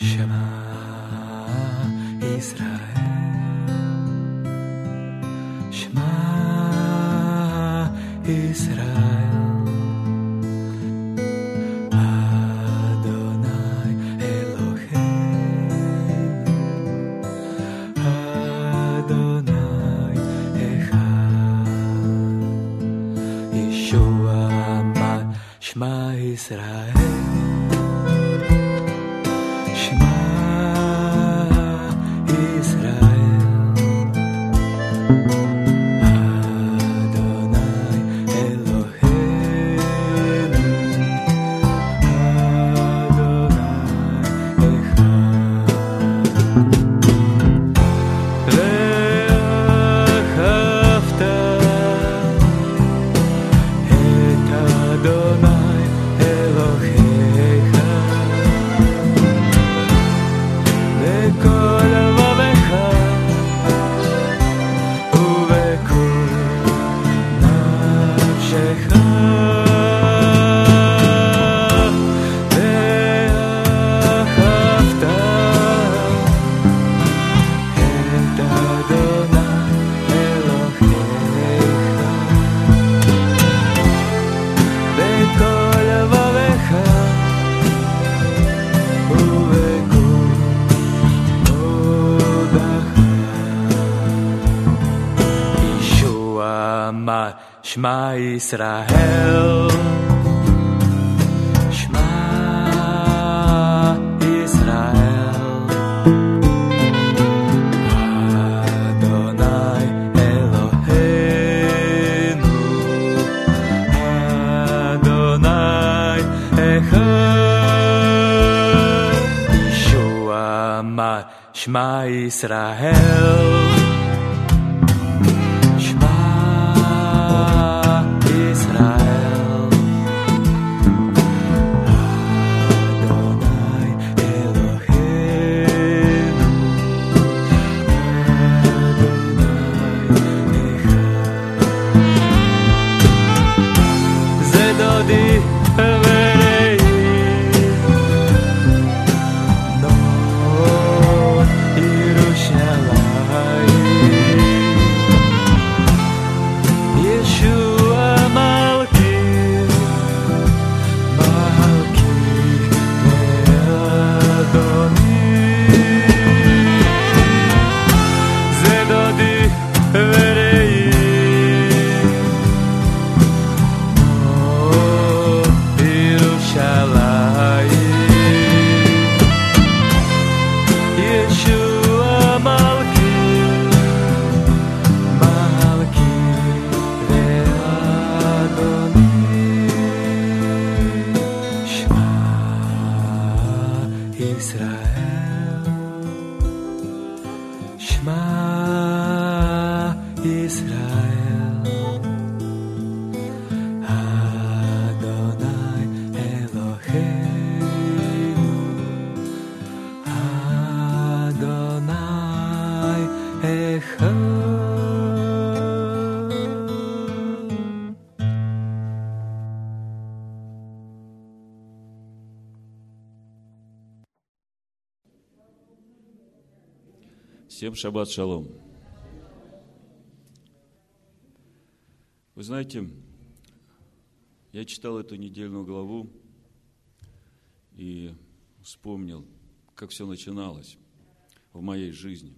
שמע ישראל, שמע ישראל, Shema Israel. Всем шаббат шалом. Вы знаете, я читал эту недельную главу и вспомнил, как все начиналось в моей жизни.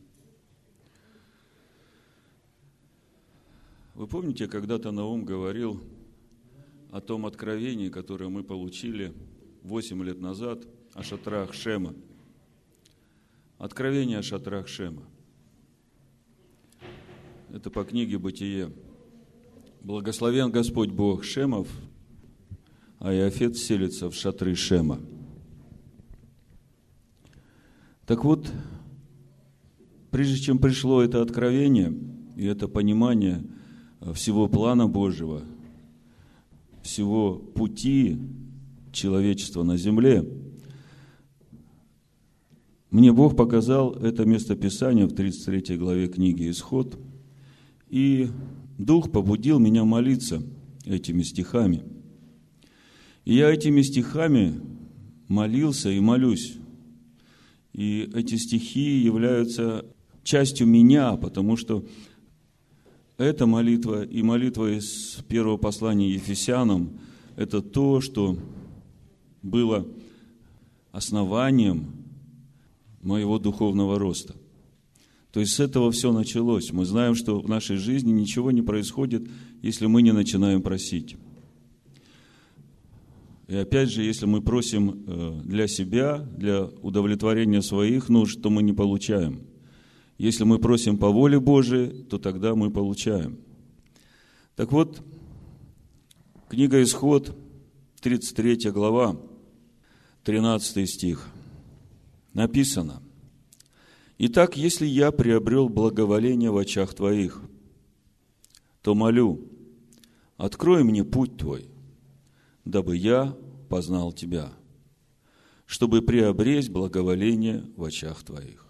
Вы помните, когда-то Наум говорил о том откровении, которое мы получили 8 лет назад о шатрах Шема. Откровение о шатрах Шема. Это по книге «Бытие». Благословен Господь Бог Шемов, а Иофет селится в шатры Шема. Так вот, прежде чем пришло это откровение и это понимание всего плана Божьего, всего пути человечества на земле, мне Бог показал это местописание в 33 главе книги «Исход», и Дух побудил меня молиться этими стихами. И я этими стихами молился и молюсь. И эти стихи являются частью меня, потому что эта молитва и молитва из первого послания Ефесянам – это то, что было основанием моего духовного роста. То есть с этого все началось. Мы знаем, что в нашей жизни ничего не происходит, если мы не начинаем просить. И опять же, если мы просим э, для себя, для удовлетворения своих нужд, то мы не получаем. Если мы просим по воле Божией, то тогда мы получаем. Так вот, книга Исход, 33 глава, 13 стих. Написано – Итак, если я приобрел благоволение в очах Твоих, то молю, открой мне путь Твой, дабы я познал Тебя, чтобы приобресть благоволение в очах Твоих.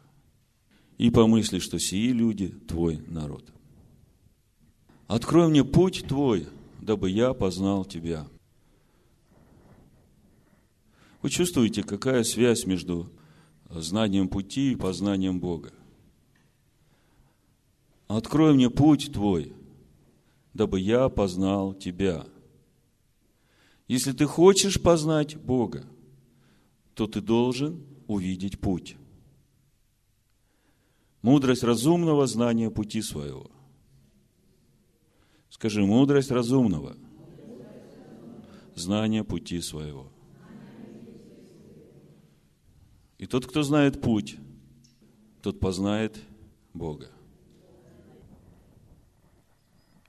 И помысли, что сии люди – Твой народ. Открой мне путь Твой, дабы я познал Тебя. Вы чувствуете, какая связь между знанием пути и познанием Бога. Открой мне путь Твой, дабы я познал Тебя. Если ты хочешь познать Бога, то ты должен увидеть путь. Мудрость разумного знания пути своего. Скажи, мудрость разумного знания пути своего. И тот, кто знает путь, тот познает Бога.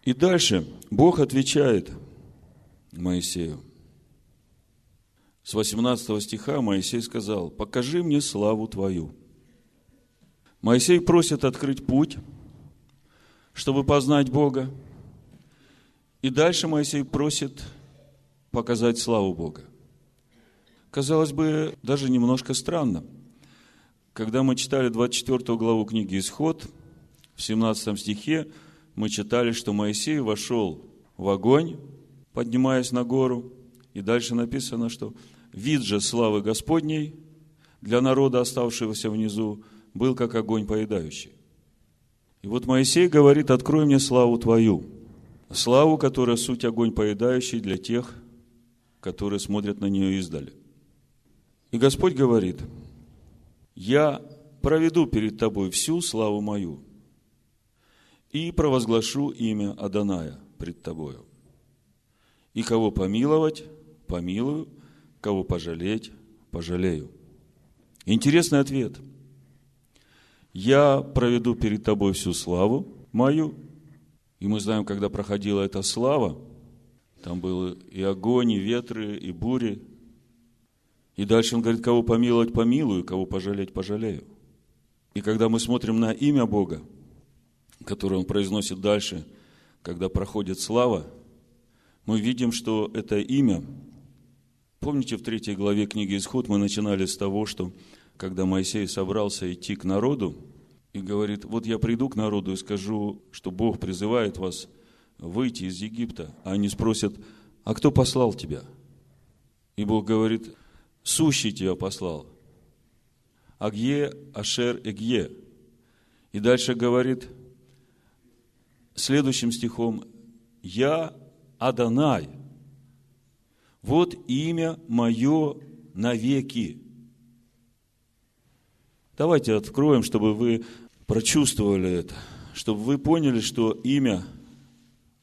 И дальше Бог отвечает Моисею. С 18 стиха Моисей сказал, покажи мне славу Твою. Моисей просит открыть путь, чтобы познать Бога. И дальше Моисей просит показать славу Бога. Казалось бы, даже немножко странно. Когда мы читали 24 главу книги «Исход», в 17 стихе мы читали, что Моисей вошел в огонь, поднимаясь на гору, и дальше написано, что вид же славы Господней для народа, оставшегося внизу, был как огонь поедающий. И вот Моисей говорит, открой мне славу Твою, славу, которая суть огонь поедающий для тех, которые смотрят на нее издали. И Господь говорит, я проведу перед тобой всю славу мою и провозглашу имя Аданая пред тобою. И кого помиловать, помилую, кого пожалеть, пожалею. Интересный ответ. Я проведу перед тобой всю славу мою. И мы знаем, когда проходила эта слава, там было и огонь, и ветры, и бури, и дальше он говорит, кого помиловать, помилую, кого пожалеть, пожалею. И когда мы смотрим на имя Бога, которое он произносит дальше, когда проходит слава, мы видим, что это имя, помните, в третьей главе книги Исход мы начинали с того, что когда Моисей собрался идти к народу, и говорит, вот я приду к народу и скажу, что Бог призывает вас выйти из Египта, а они спросят, а кто послал тебя? И Бог говорит, сущий тебя послал. Агье, Ашер, Эгье. И дальше говорит следующим стихом, я Адонай. Вот имя мое навеки. Давайте откроем, чтобы вы прочувствовали это, чтобы вы поняли, что имя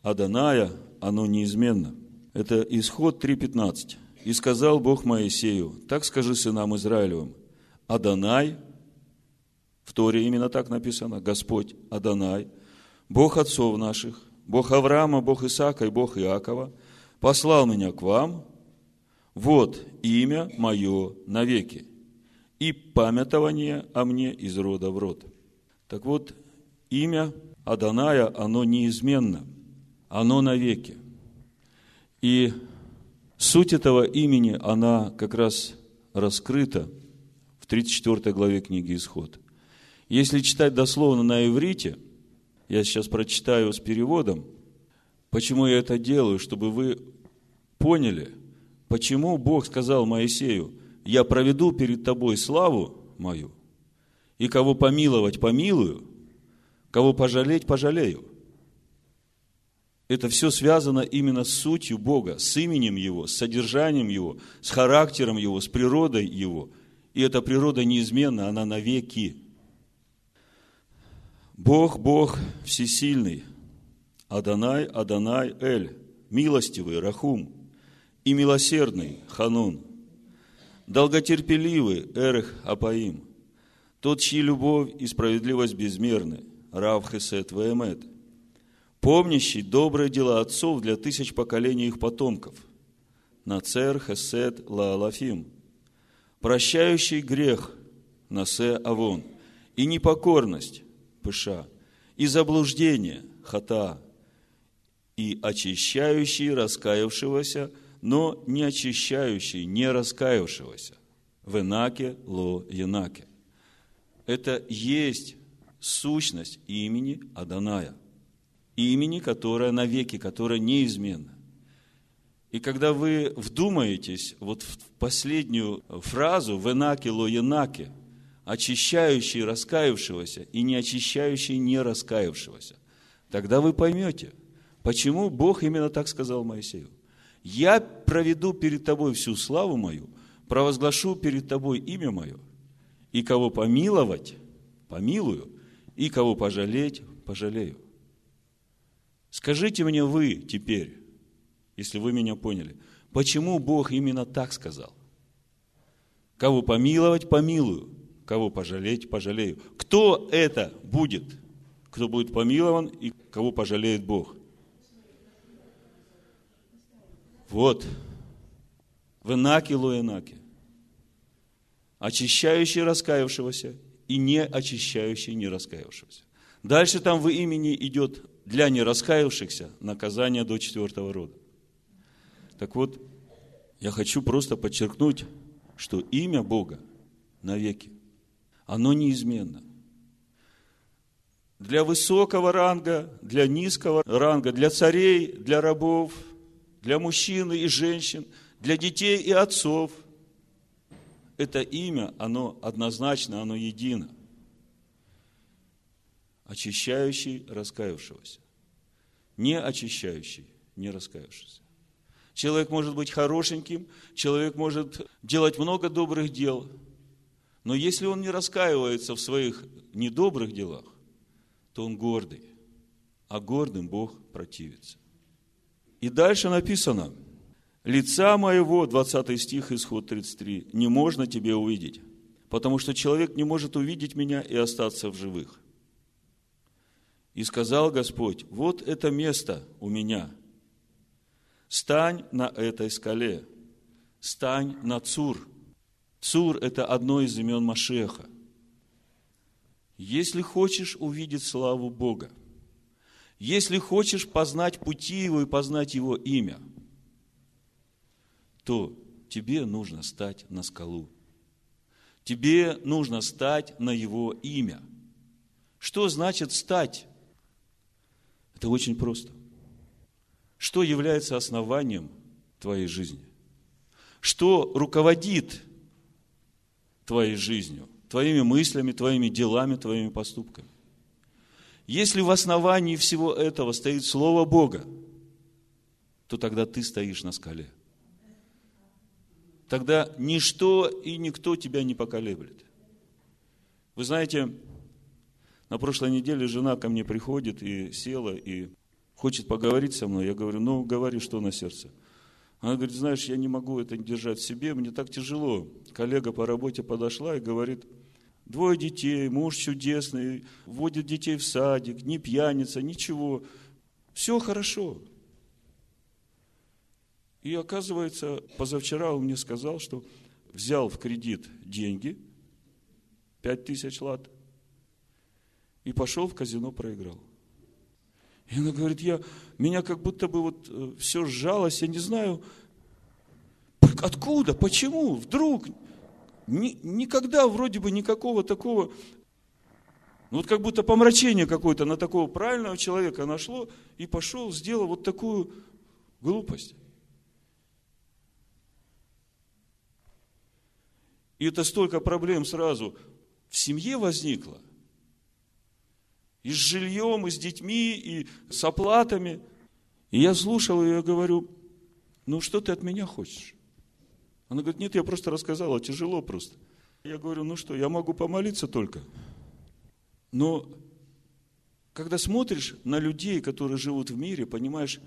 Аданая, оно неизменно. Это исход 3.15. И сказал Бог Моисею, так скажи сынам Израилевым, Адонай, в Торе именно так написано, Господь Адонай, Бог отцов наших, Бог Авраама, Бог Исаака и Бог Иакова, послал меня к вам, вот имя мое навеки, и памятование о мне из рода в род. Так вот, имя Аданая, оно неизменно, оно навеки. И Суть этого имени, она как раз раскрыта в 34 главе книги «Исход». Если читать дословно на иврите, я сейчас прочитаю с переводом, почему я это делаю, чтобы вы поняли, почему Бог сказал Моисею, я проведу перед тобой славу мою, И кого помиловать, помилую, кого пожалеть, пожалею. Это все связано именно с сутью Бога, с именем Его, с содержанием Его, с характером Его, с природой Его. И эта природа неизменна, она навеки. Бог, Бог всесильный, Адонай, Адонай, Эль, милостивый, Рахум, и милосердный, Ханун, долготерпеливый, Эрех, Апаим, тот, чьи любовь и справедливость безмерны, Рав Хесет Веемет, помнящий добрые дела отцов для тысяч поколений их потомков, Нацер Хесет Лаалафим, прощающий грех, Насе Авон, и непокорность, Пыша, и заблуждение, Хата, и очищающий раскаявшегося, но не очищающий не раскаявшегося. В ло Янаке. Это есть сущность имени Аданая. Имени, которое навеки, которое неизменно. И когда вы вдумаетесь вот в последнюю фразу в Энаке ло Янаке, очищающий раскаявшегося и не очищающий не раскаявшегося, тогда вы поймете, почему Бог именно так сказал Моисею. Я проведу перед тобой всю славу мою, провозглашу перед тобой имя мое, и кого помиловать, помилую, и кого пожалеть, пожалею. Скажите мне вы теперь, если вы меня поняли, почему Бог именно так сказал? Кого помиловать, помилую, кого пожалеть, пожалею. Кто это будет? Кто будет помилован и кого пожалеет Бог? Вот. В Инаке Луэнаке. Очищающий раскаявшегося и не очищающий не раскаявшегося. Дальше там в имени идет для нераскаявшихся наказание до четвертого рода. Так вот, я хочу просто подчеркнуть, что имя Бога навеки, оно неизменно. Для высокого ранга, для низкого ранга, для царей, для рабов – для мужчин и женщин, для детей и отцов. Это имя, оно однозначно, оно едино. Очищающий раскаявшегося. Не очищающий, не раскаявшийся. Человек может быть хорошеньким, человек может делать много добрых дел, но если он не раскаивается в своих недобрых делах, то он гордый, а гордым Бог противится. И дальше написано, лица моего, 20 стих, исход 33, не можно тебе увидеть, потому что человек не может увидеть меня и остаться в живых. И сказал Господь, вот это место у меня. Стань на этой скале, стань на Цур. Цур – это одно из имен Машеха. Если хочешь увидеть славу Бога, если хочешь познать пути Его и познать Его имя, то тебе нужно стать на скалу. Тебе нужно стать на Его имя. Что значит стать? Это очень просто. Что является основанием твоей жизни? Что руководит твоей жизнью, твоими мыслями, твоими делами, твоими поступками? Если в основании всего этого стоит Слово Бога, то тогда ты стоишь на скале. Тогда ничто и никто тебя не поколеблет. Вы знаете, на прошлой неделе жена ко мне приходит и села, и хочет поговорить со мной. Я говорю, ну, говори, что на сердце. Она говорит, знаешь, я не могу это держать в себе, мне так тяжело. Коллега по работе подошла и говорит, Двое детей, муж чудесный, водит детей в садик, не пьяница, ничего. Все хорошо. И оказывается, позавчера он мне сказал, что взял в кредит деньги, пять тысяч лат, и пошел в казино, проиграл. И она говорит, я, меня как будто бы вот э, все сжалось, я не знаю, откуда, почему, вдруг, ни, никогда вроде бы никакого такого, ну вот как будто помрачение какое-то на такого правильного человека нашло, и пошел, сделал вот такую глупость. И это столько проблем сразу. в семье возникла. И с жильем, и с детьми, и с оплатами. И я слушал ее, говорю, ну что ты от меня хочешь? Она говорит, нет, я просто рассказала, тяжело просто. Я говорю, ну что, я могу помолиться только. Но когда смотришь на людей, которые живут в мире, понимаешь,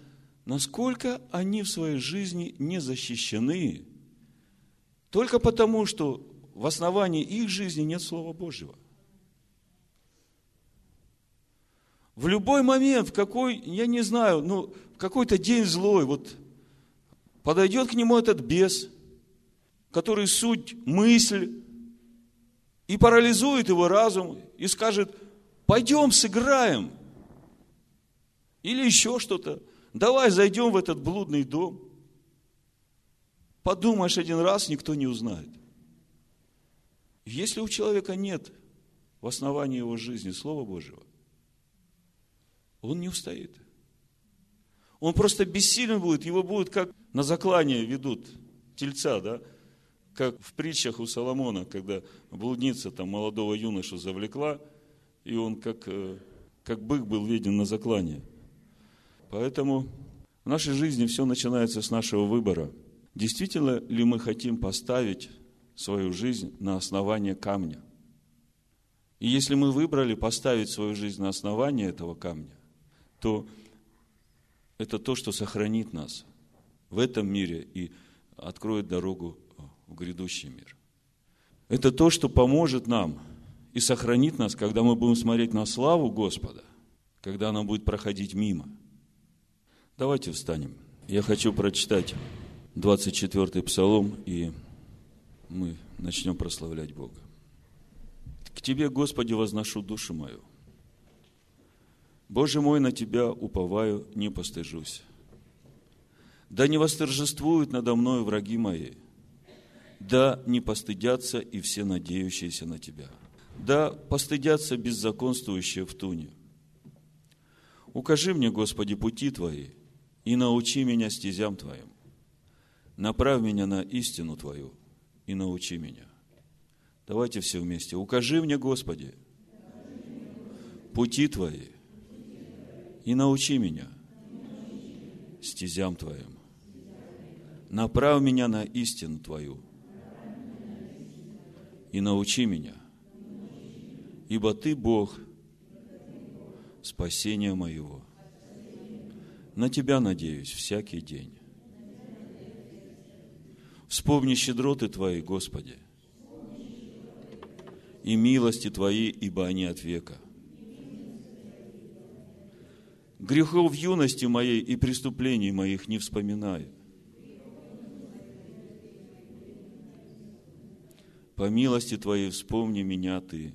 насколько они в своей жизни не защищены, только потому, что в основании их жизни нет Слова Божьего. В любой момент, в какой, я не знаю, ну, в какой-то день злой, вот подойдет к нему этот бес, который суть мысль, и парализует его разум, и скажет, пойдем сыграем, или еще что-то, давай зайдем в этот блудный дом. Подумаешь один раз, никто не узнает. Если у человека нет в основании его жизни Слова Божьего, он не устоит. Он просто бессилен будет, его будут как на заклание ведут тельца, да, как в притчах у Соломона, когда блудница там молодого юношу завлекла, и он как, э, как бык был виден на заклание. Поэтому в нашей жизни все начинается с нашего выбора. Действительно ли мы хотим поставить свою жизнь на основание камня? И если мы выбрали поставить свою жизнь на основание этого камня, то это то, что сохранит нас в этом мире и откроет дорогу в грядущий мир. Это то, что поможет нам и сохранит нас, когда мы будем смотреть на славу Господа, когда она будет проходить мимо. Давайте встанем. Я хочу прочитать 24-й псалом, и мы начнем прославлять Бога. К Тебе, Господи, возношу душу мою. Боже мой, на Тебя уповаю, не постыжусь. Да не восторжествуют надо мною враги мои, да не постыдятся и все надеющиеся на Тебя. Да постыдятся беззаконствующие в туне. Укажи мне, Господи, пути Твои, и научи меня стезям Твоим. Направь меня на истину Твою и научи меня. Давайте все вместе. Укажи мне, Господи, пути Твои и научи меня стезям Твоим. Направь меня на истину Твою и научи меня, ибо Ты Бог спасения моего. На Тебя надеюсь всякий день. Вспомни щедроты Твои, Господи, и милости Твои, ибо они от века. Грехов юности моей и преступлений моих не вспоминаю. По милости Твоей вспомни меня Ты.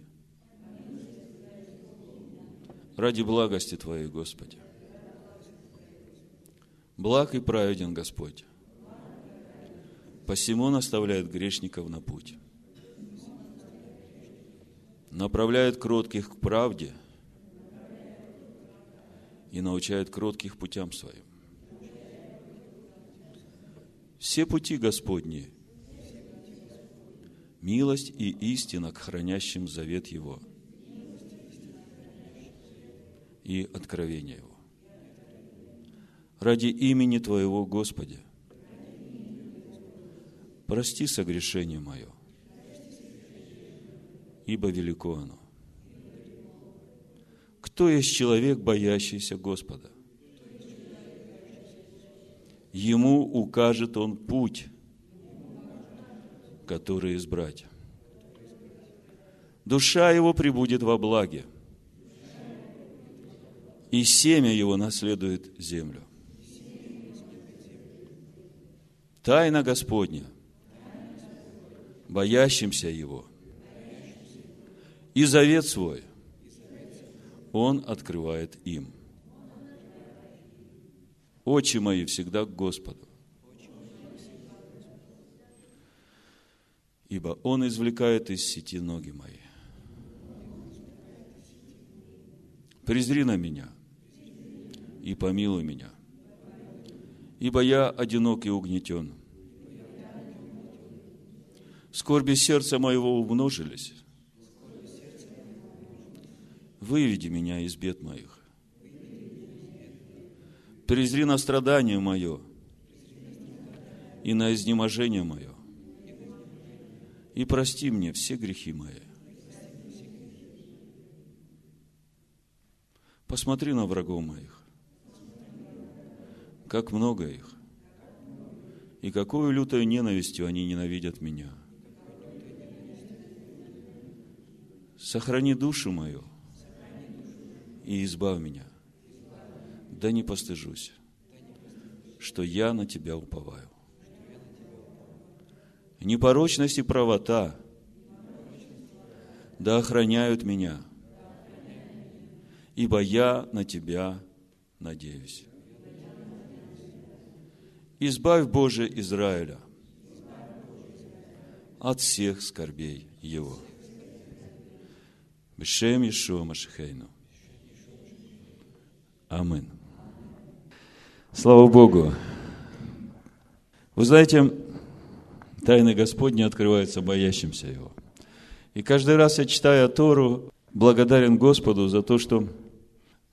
Ради благости Твоей, Господи. Благ и праведен Господь посему наставляет грешников на путь. Направляет кротких к правде и научает кротких путям своим. Все пути Господни – милость и истина к хранящим завет Его и откровение Его. Ради имени Твоего, Господи, прости согрешение мое, ибо велико оно. Кто есть человек, боящийся Господа? Ему укажет Он путь, который избрать. Душа его прибудет во благе, и семя его наследует землю. Тайна Господня – боящимся Его. И завет свой Он открывает им. Очи мои всегда к Господу. Ибо Он извлекает из сети ноги мои. Презри на меня и помилуй меня, ибо я одинок и угнетен – скорби сердца моего умножились, Выведи меня из бед моих. Презри на страдание мое и на изнеможение мое. И прости мне все грехи мои. Посмотри на врагов моих. Как много их. И какую лютою ненавистью они ненавидят меня. Сохрани душу мою и избавь меня. Да не постыжусь, что я на Тебя уповаю. Непорочность и правота да охраняют меня, ибо я на Тебя надеюсь. Избавь, Боже, Израиля от всех скорбей его. Бешем Ишуа Машихейну. Амин. Слава Богу. Вы знаете, тайны Господни открываются боящимся Его. И каждый раз я читаю Тору, благодарен Господу за то, что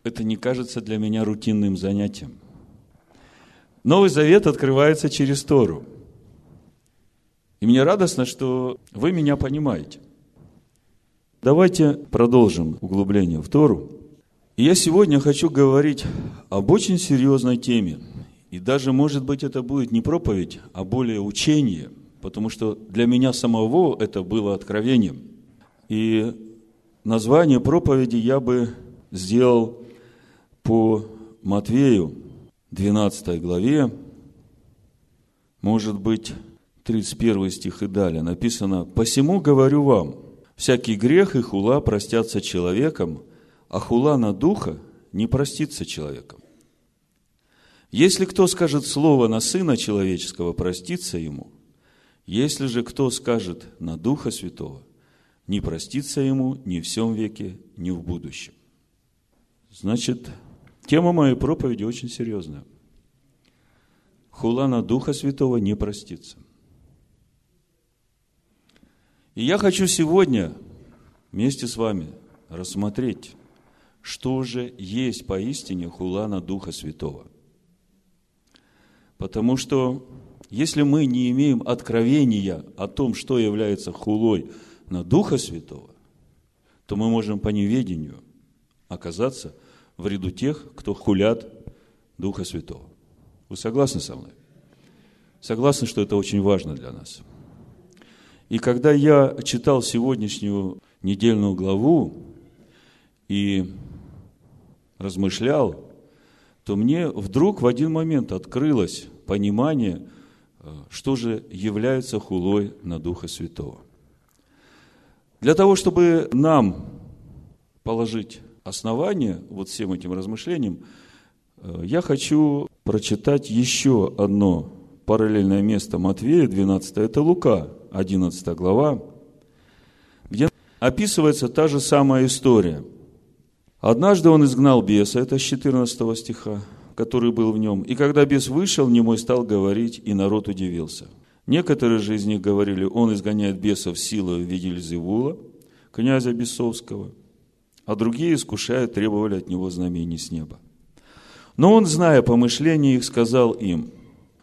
это не кажется для меня рутинным занятием. Новый Завет открывается через Тору. И мне радостно, что вы меня понимаете. Давайте продолжим углубление в Тору. И я сегодня хочу говорить об очень серьезной теме. И даже, может быть, это будет не проповедь, а более учение, потому что для меня самого это было откровением. И название проповеди я бы сделал по Матвею, 12 главе, может быть, 31 стих и далее, написано, «Посему говорю вам, всякий грех и хула простятся человеком, а хула на духа не простится человеком. Если кто скажет слово на Сына Человеческого, простится ему. Если же кто скажет на Духа Святого, не простится ему ни в всем веке, ни в будущем. Значит, Тема моей проповеди очень серьезная. Хула на Духа Святого не простится. И я хочу сегодня вместе с вами рассмотреть, что же есть поистине хула на Духа Святого. Потому что если мы не имеем откровения о том, что является хулой на Духа Святого, то мы можем по неведению оказаться в ряду тех, кто хулят Духа Святого. Вы согласны со мной? Согласны, что это очень важно для нас. И когда я читал сегодняшнюю недельную главу и размышлял, то мне вдруг в один момент открылось понимание, э, что же является хулой на Духа Святого. Для того, чтобы нам положить основание вот всем этим размышлениям, э, я хочу прочитать еще одно параллельное место Матвея, 12, это Лука, 11 глава, где описывается та же самая история. Однажды он изгнал беса, это с 14 стиха, который был в нем. И когда бес вышел, немой стал говорить, и народ удивился. Некоторые же из них говорили, он изгоняет бесов силой в виде Льзевула, князя бесовского – а другие, искушая, требовали от него знамений с неба. Но он, зная помышления их, сказал им,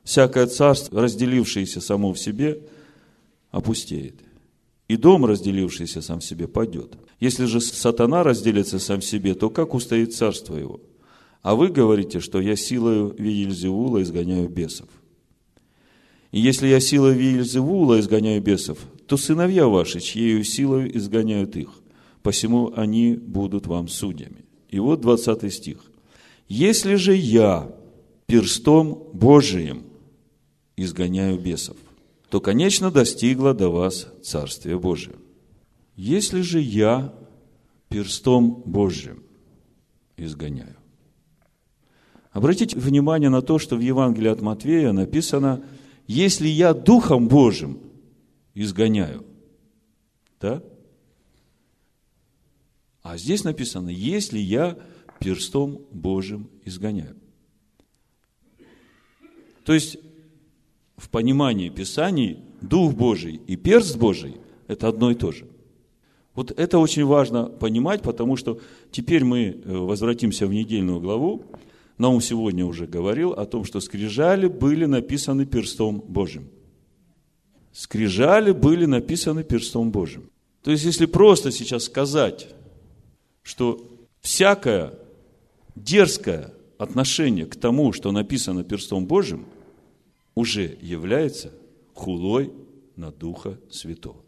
«Всякое царство, разделившееся само в себе, опустеет, и дом, разделившийся сам в себе, падет. Если же сатана разделится сам себе, то как устоит царство его? А вы говорите, что я силою Виельзевула изгоняю бесов. И если я силой Виельзевула изгоняю бесов, то сыновья ваши, чьею силою изгоняют их посему они будут вам судьями. И вот 20 стих. Если же я перстом Божиим изгоняю бесов, то, конечно, достигло до вас Царствие Божие. Если же я перстом Божьим изгоняю. Обратите внимание на то, что в Евангелии от Матвея написано, если я Духом Божьим изгоняю, да? А здесь написано, если я перстом Божьим изгоняю. То есть, в понимании Писаний, Дух Божий и перст Божий – это одно и то же. Вот это очень важно понимать, потому что теперь мы э, возвратимся в недельную главу. Наум сегодня уже говорил о том, что скрижали были написаны перстом Божьим. Скрижали были написаны перстом Божьим. То есть, если просто сейчас сказать, что всякое дерзкое отношение к тому, что написано перстом Божьим, уже является хулой на Духа Святого.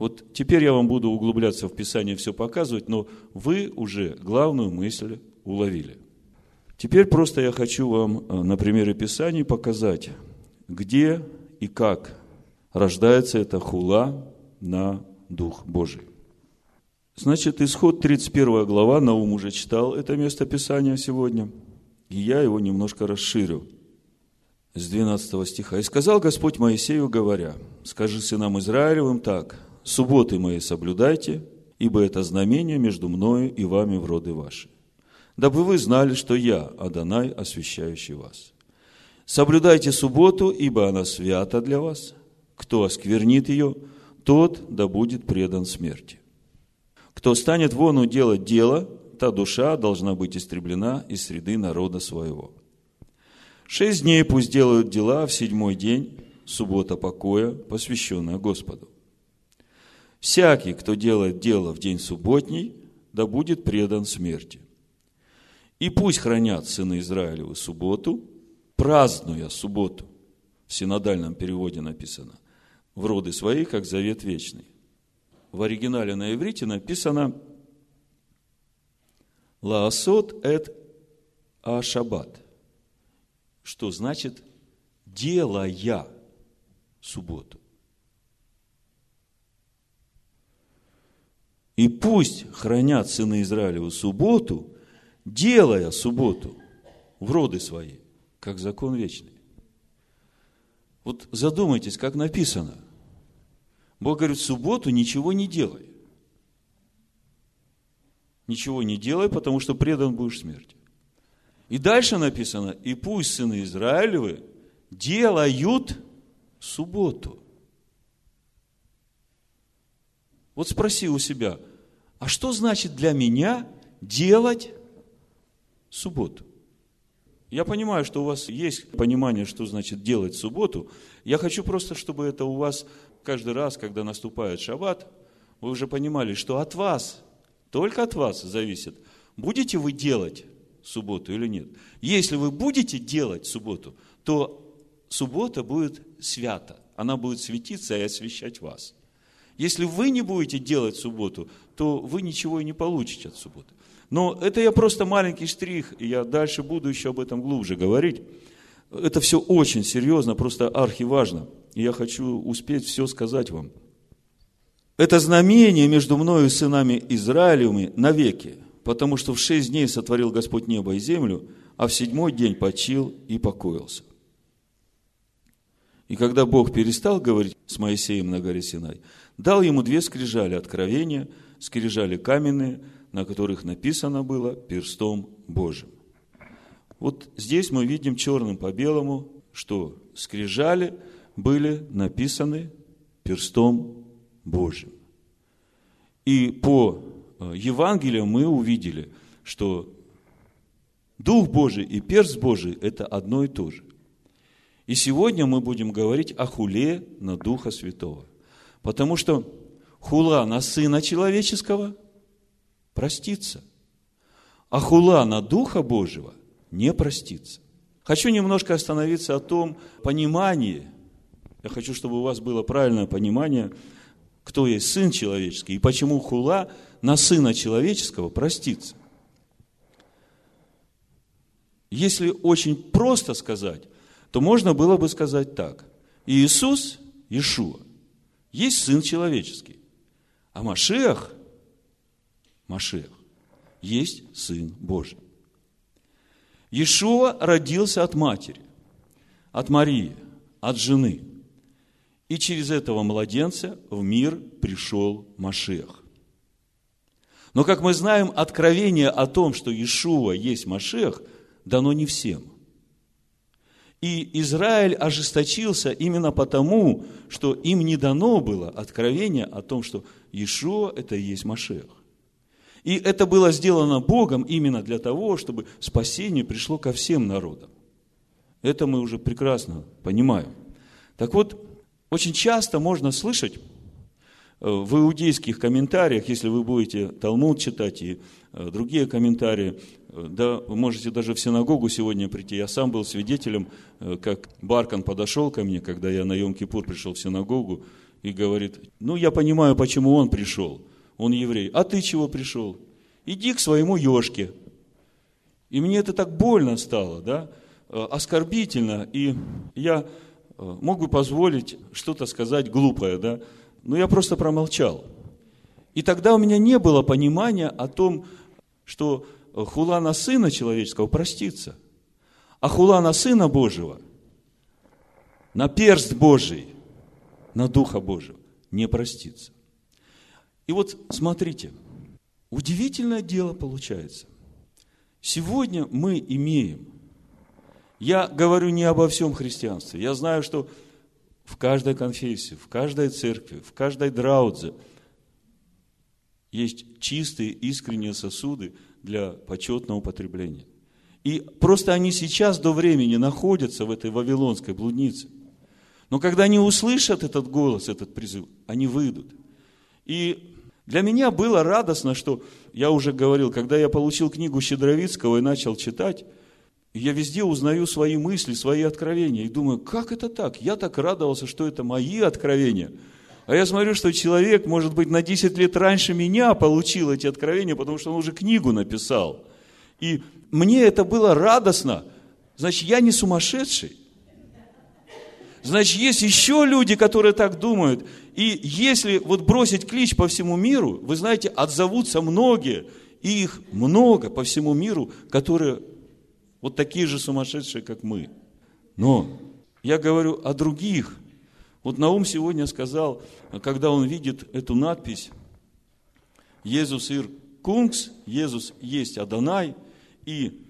Вот теперь я вам буду углубляться в Писание, все показывать, но вы уже главную мысль уловили. Теперь просто я хочу вам э, на примере Писаний показать, где и как рождается эта хула на Дух Божий. Значит, исход 31 глава, Наум уже читал это место Писания сегодня, и я его немножко расширю с 12 стиха. «И сказал Господь Моисею, говоря, скажи сынам Израилевым так, субботы мои соблюдайте, ибо это знамение между мною и вами в роды ваши. Дабы вы знали, что я, Адонай, освящающий вас. Соблюдайте субботу, ибо она свята для вас. Кто осквернит ее, тот да будет предан смерти. Кто станет вону делать дело, та душа должна быть истреблена из среды народа своего. Шесть дней пусть делают дела, в седьмой день – суббота покоя, посвященная Господу. Всякий, кто делает дело в день субботний, да будет предан смерти. И пусть хранят сыны Израилевы субботу, празднуя субботу. В синодальном переводе написано. В роды свои, как завет вечный. В оригинале на иврите написано Лаасот эт ашабат. Что значит делая субботу. И пусть хранят сыны Израилеву субботу, делая субботу в роды свои, как закон вечный. Вот задумайтесь, как написано. Бог говорит, субботу ничего не делай. Ничего не делай, потому что предан будешь смерти. И дальше написано, и пусть сыны Израилевы делают субботу. Вот спроси у себя, а что значит для меня делать субботу? Я понимаю, что у вас есть понимание, что значит делать субботу. Я хочу просто, чтобы это у вас каждый раз, когда наступает шаббат, вы уже понимали, что от вас, только от вас зависит, будете вы делать субботу или нет. Если вы будете делать субботу, то суббота будет свята. Она будет светиться и освещать вас. Если вы не будете делать субботу, то вы ничего и не получите от субботы. Но это я просто маленький штрих, и я дальше буду еще об этом глубже говорить. Это все очень серьезно, просто архиважно. И я хочу успеть все сказать вам. Это знамение между мною и сынами Израилевыми навеки, потому что в шесть дней сотворил Господь небо и землю, а в седьмой день почил и покоился. И когда Бог перестал говорить с Моисеем на горе Синай, дал ему две скрижали откровения, скрижали каменные, на которых написано было перстом Божьим. Вот здесь мы видим черным по белому, что скрижали были написаны перстом Божьим. И по э, Евангелию мы увидели, что Дух Божий и перст Божий – это одно и то же. И сегодня мы будем говорить о хуле на Духа Святого. Потому что хула на Сына Человеческого простится, а хула на Духа Божьего не простится. Хочу немножко остановиться о том понимании, я хочу, чтобы у вас было правильное понимание, кто есть Сын Человеческий и почему хула на Сына Человеческого простится. Если очень просто сказать, то можно было бы сказать так. Иисус, Иешуа, есть Сын Человеческий. А Машех, Машех, есть Сын Божий. Иешуа родился от матери, от Марии, от жены. И через этого младенца в мир пришел Машех. Но, как мы знаем, откровение о том, что Иешуа есть Машех, дано не всем. И Израиль ожесточился именно потому, что им не дано было откровение о том, что Иешуа – это и есть Машех. И это было сделано Богом именно для того, чтобы спасение пришло ко всем народам. Это мы уже прекрасно понимаем. Так вот, очень часто можно слышать э, в иудейских комментариях, если вы будете Талмуд читать и э, другие комментарии, э, да, вы можете даже в синагогу сегодня прийти. Я сам был свидетелем, как Баркан подошел ко мне, когда я на Йом-Кипур пришел в синагогу, и говорит, ну, я понимаю, почему он пришел. Он еврей. А ты чего пришел? Иди к своему ешке. И мне это так больно стало, да? Э, оскорбительно, и я э, мог бы позволить что-то сказать глупое, да, но я просто промолчал. И тогда у меня не было понимания о том, что хула на Сына Человеческого простится, а хула на Сына Божьего, на перст Божий, на Духа Божьего не простится. И вот смотрите, удивительное дело получается. Сегодня мы имеем я говорю не обо всем христианстве. Я знаю, что в каждой конфессии, в каждой церкви, в каждой драудзе есть чистые, искренние сосуды для почетного употребления. И просто они сейчас до времени находятся в этой вавилонской блуднице. Но когда они услышат этот голос, этот призыв, они выйдут. И для меня было радостно, что я уже говорил, когда я получил книгу Щедровицкого и начал читать, я везде узнаю свои мысли, свои откровения. И думаю, как это так? Я так радовался, что это мои откровения. А я смотрю, что человек, может быть, на 10 лет раньше меня получил эти откровения, потому что он уже книгу написал. И мне это было радостно. Значит, я не сумасшедший. Значит, есть еще люди, которые так думают. И если вот бросить клич по всему миру, вы знаете, отзовутся многие, и их много по всему миру, которые вот такие же сумасшедшие, как мы. Но я говорю о других. Вот Наум сегодня сказал, когда он видит эту надпись «Иисус ир кунгс», «Иисус есть Адонай», и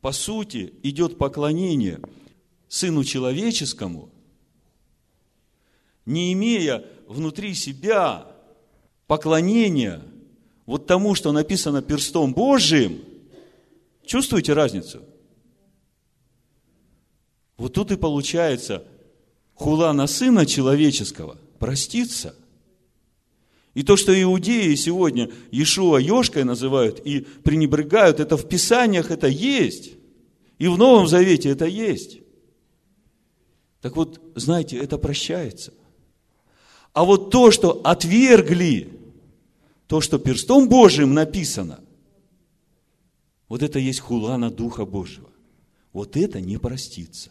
по сути идет поклонение Сыну Человеческому, не имея внутри себя поклонения вот тому, что написано перстом Божиим, чувствуете разницу – вот тут и получается, хула на Сына Человеческого простится. И то, что иудеи сегодня Иешуа Ешкой называют и пренебрегают, это в Писаниях это есть. И в Новом Завете это есть. Так вот, знаете, это прощается. А вот то, что отвергли, то, что перстом Божьим написано, вот это есть хула на Духа Божьего. Вот это не простится.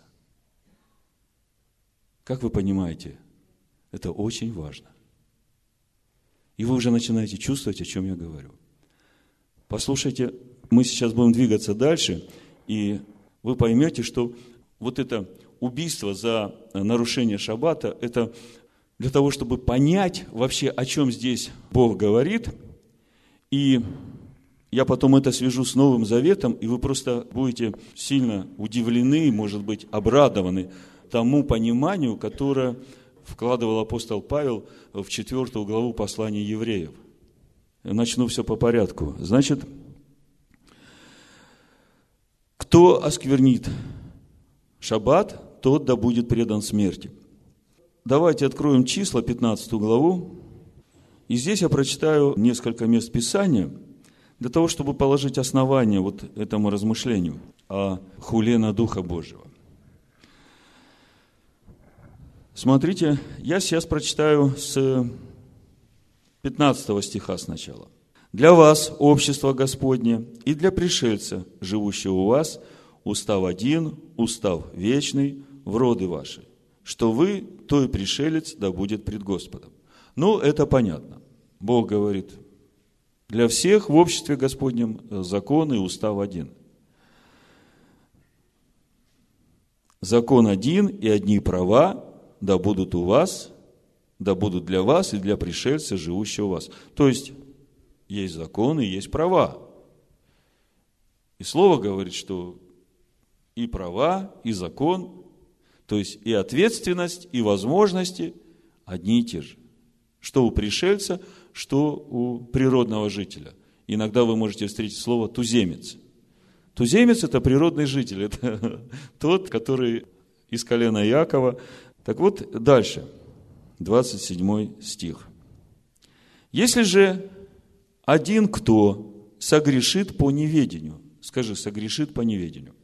Как вы понимаете, это очень важно. И вы уже начинаете чувствовать, о чем я говорю. Послушайте, мы сейчас будем двигаться дальше, и вы поймете, что вот это убийство за нарушение шаббата, это для того, чтобы понять вообще, о чем здесь Бог говорит. И я потом это свяжу с Новым Заветом, и вы просто будете сильно удивлены, может быть, обрадованы тому пониманию, которое вкладывал апостол Павел в четвертую главу послания евреев. Начну все по порядку. Значит, кто осквернит шаббат, тот да будет предан смерти. Давайте откроем числа, 15 главу. И здесь я прочитаю несколько мест Писания, для того, чтобы положить основание вот этому размышлению о хуле на Духа Божьего. Смотрите, я сейчас прочитаю с 15 стиха сначала. «Для вас, общество Господне, и для пришельца, живущего у вас, устав один, устав вечный, в роды ваши, что вы, той пришелец, да будет пред Господом». Ну, это понятно. Бог говорит, для всех в обществе Господнем закон и устав один. Закон один и одни права, да будут у вас, да будут для вас и для пришельца, живущего у вас. То есть, есть законы, есть права. И Слово говорит, что и права, и закон То есть и ответственность, и возможности одни и те же. Что у пришельца, что у природного жителя. Иногда вы можете встретить слово «туземец». Туземец – это природный житель, это тот, который из колена Якова. Так вот, дальше, 27 стих. Если же один кто согрешит по неведению, скажи, согрешит по неведению.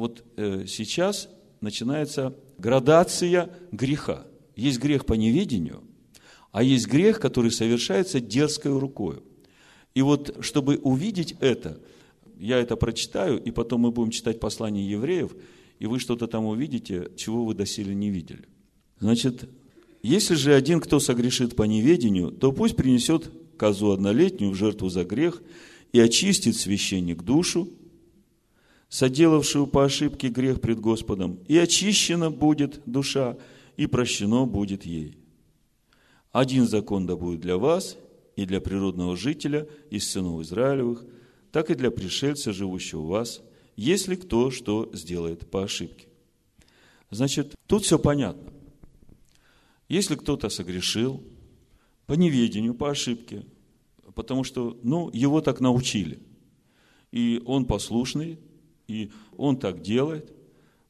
Вот э, сейчас начинается градация греха. Есть грех по неведению, а есть грех, который совершается дерзкой рукой. И вот, чтобы увидеть это, я это прочитаю, и потом мы будем читать послание евреев, и вы что-то там увидите, чего вы доселе не видели. Значит, если же один, кто согрешит по неведению, то пусть принесет козу однолетнюю в жертву за грех и очистит священник душу, соделавшую по ошибке грех пред Господом, и очищена будет душа, и прощено будет ей. Один закон да будет для вас и для природного жителя из сынов Израилевых, так и для пришельца, живущего у вас, если кто что сделает по ошибке. Значит, тут все понятно. Если кто-то согрешил по неведению, по ошибке, потому что, ну, его так научили, и он послушный, и он так делает,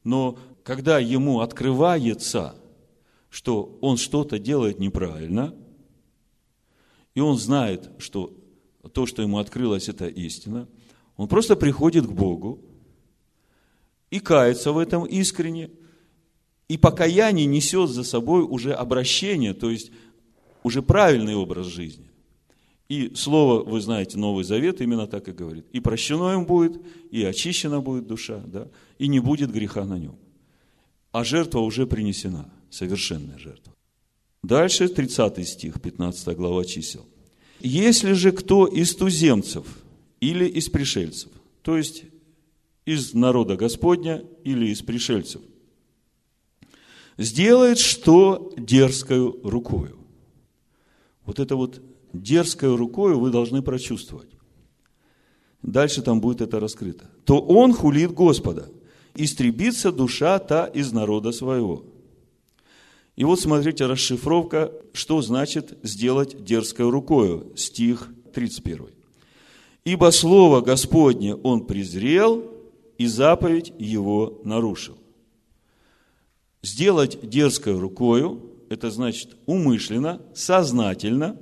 но когда ему открывается, что он что-то делает неправильно, и он знает, что то, что ему открылось, это истина, он просто приходит к Богу и кается в этом искренне, и покаяние несет за собой уже обращение, то есть уже правильный образ жизни. И слово, вы знаете, Новый Завет именно так и говорит. И прощено им будет, и очищена будет душа, да, и не будет греха на нем. А жертва уже принесена, совершенная жертва. Дальше 30 стих, 15 глава чисел. Если же кто из туземцев или из пришельцев, то есть из народа Господня или из пришельцев, сделает что дерзкою рукою. Вот это вот дерзкою рукою вы должны прочувствовать. Дальше там будет это раскрыто. То он хулит Господа. Истребится душа та из народа своего. И вот смотрите, расшифровка, что значит сделать дерзкой рукою. Стих 31. Ибо слово Господне он презрел, и заповедь его нарушил. Сделать дерзкой рукою, это значит умышленно, сознательно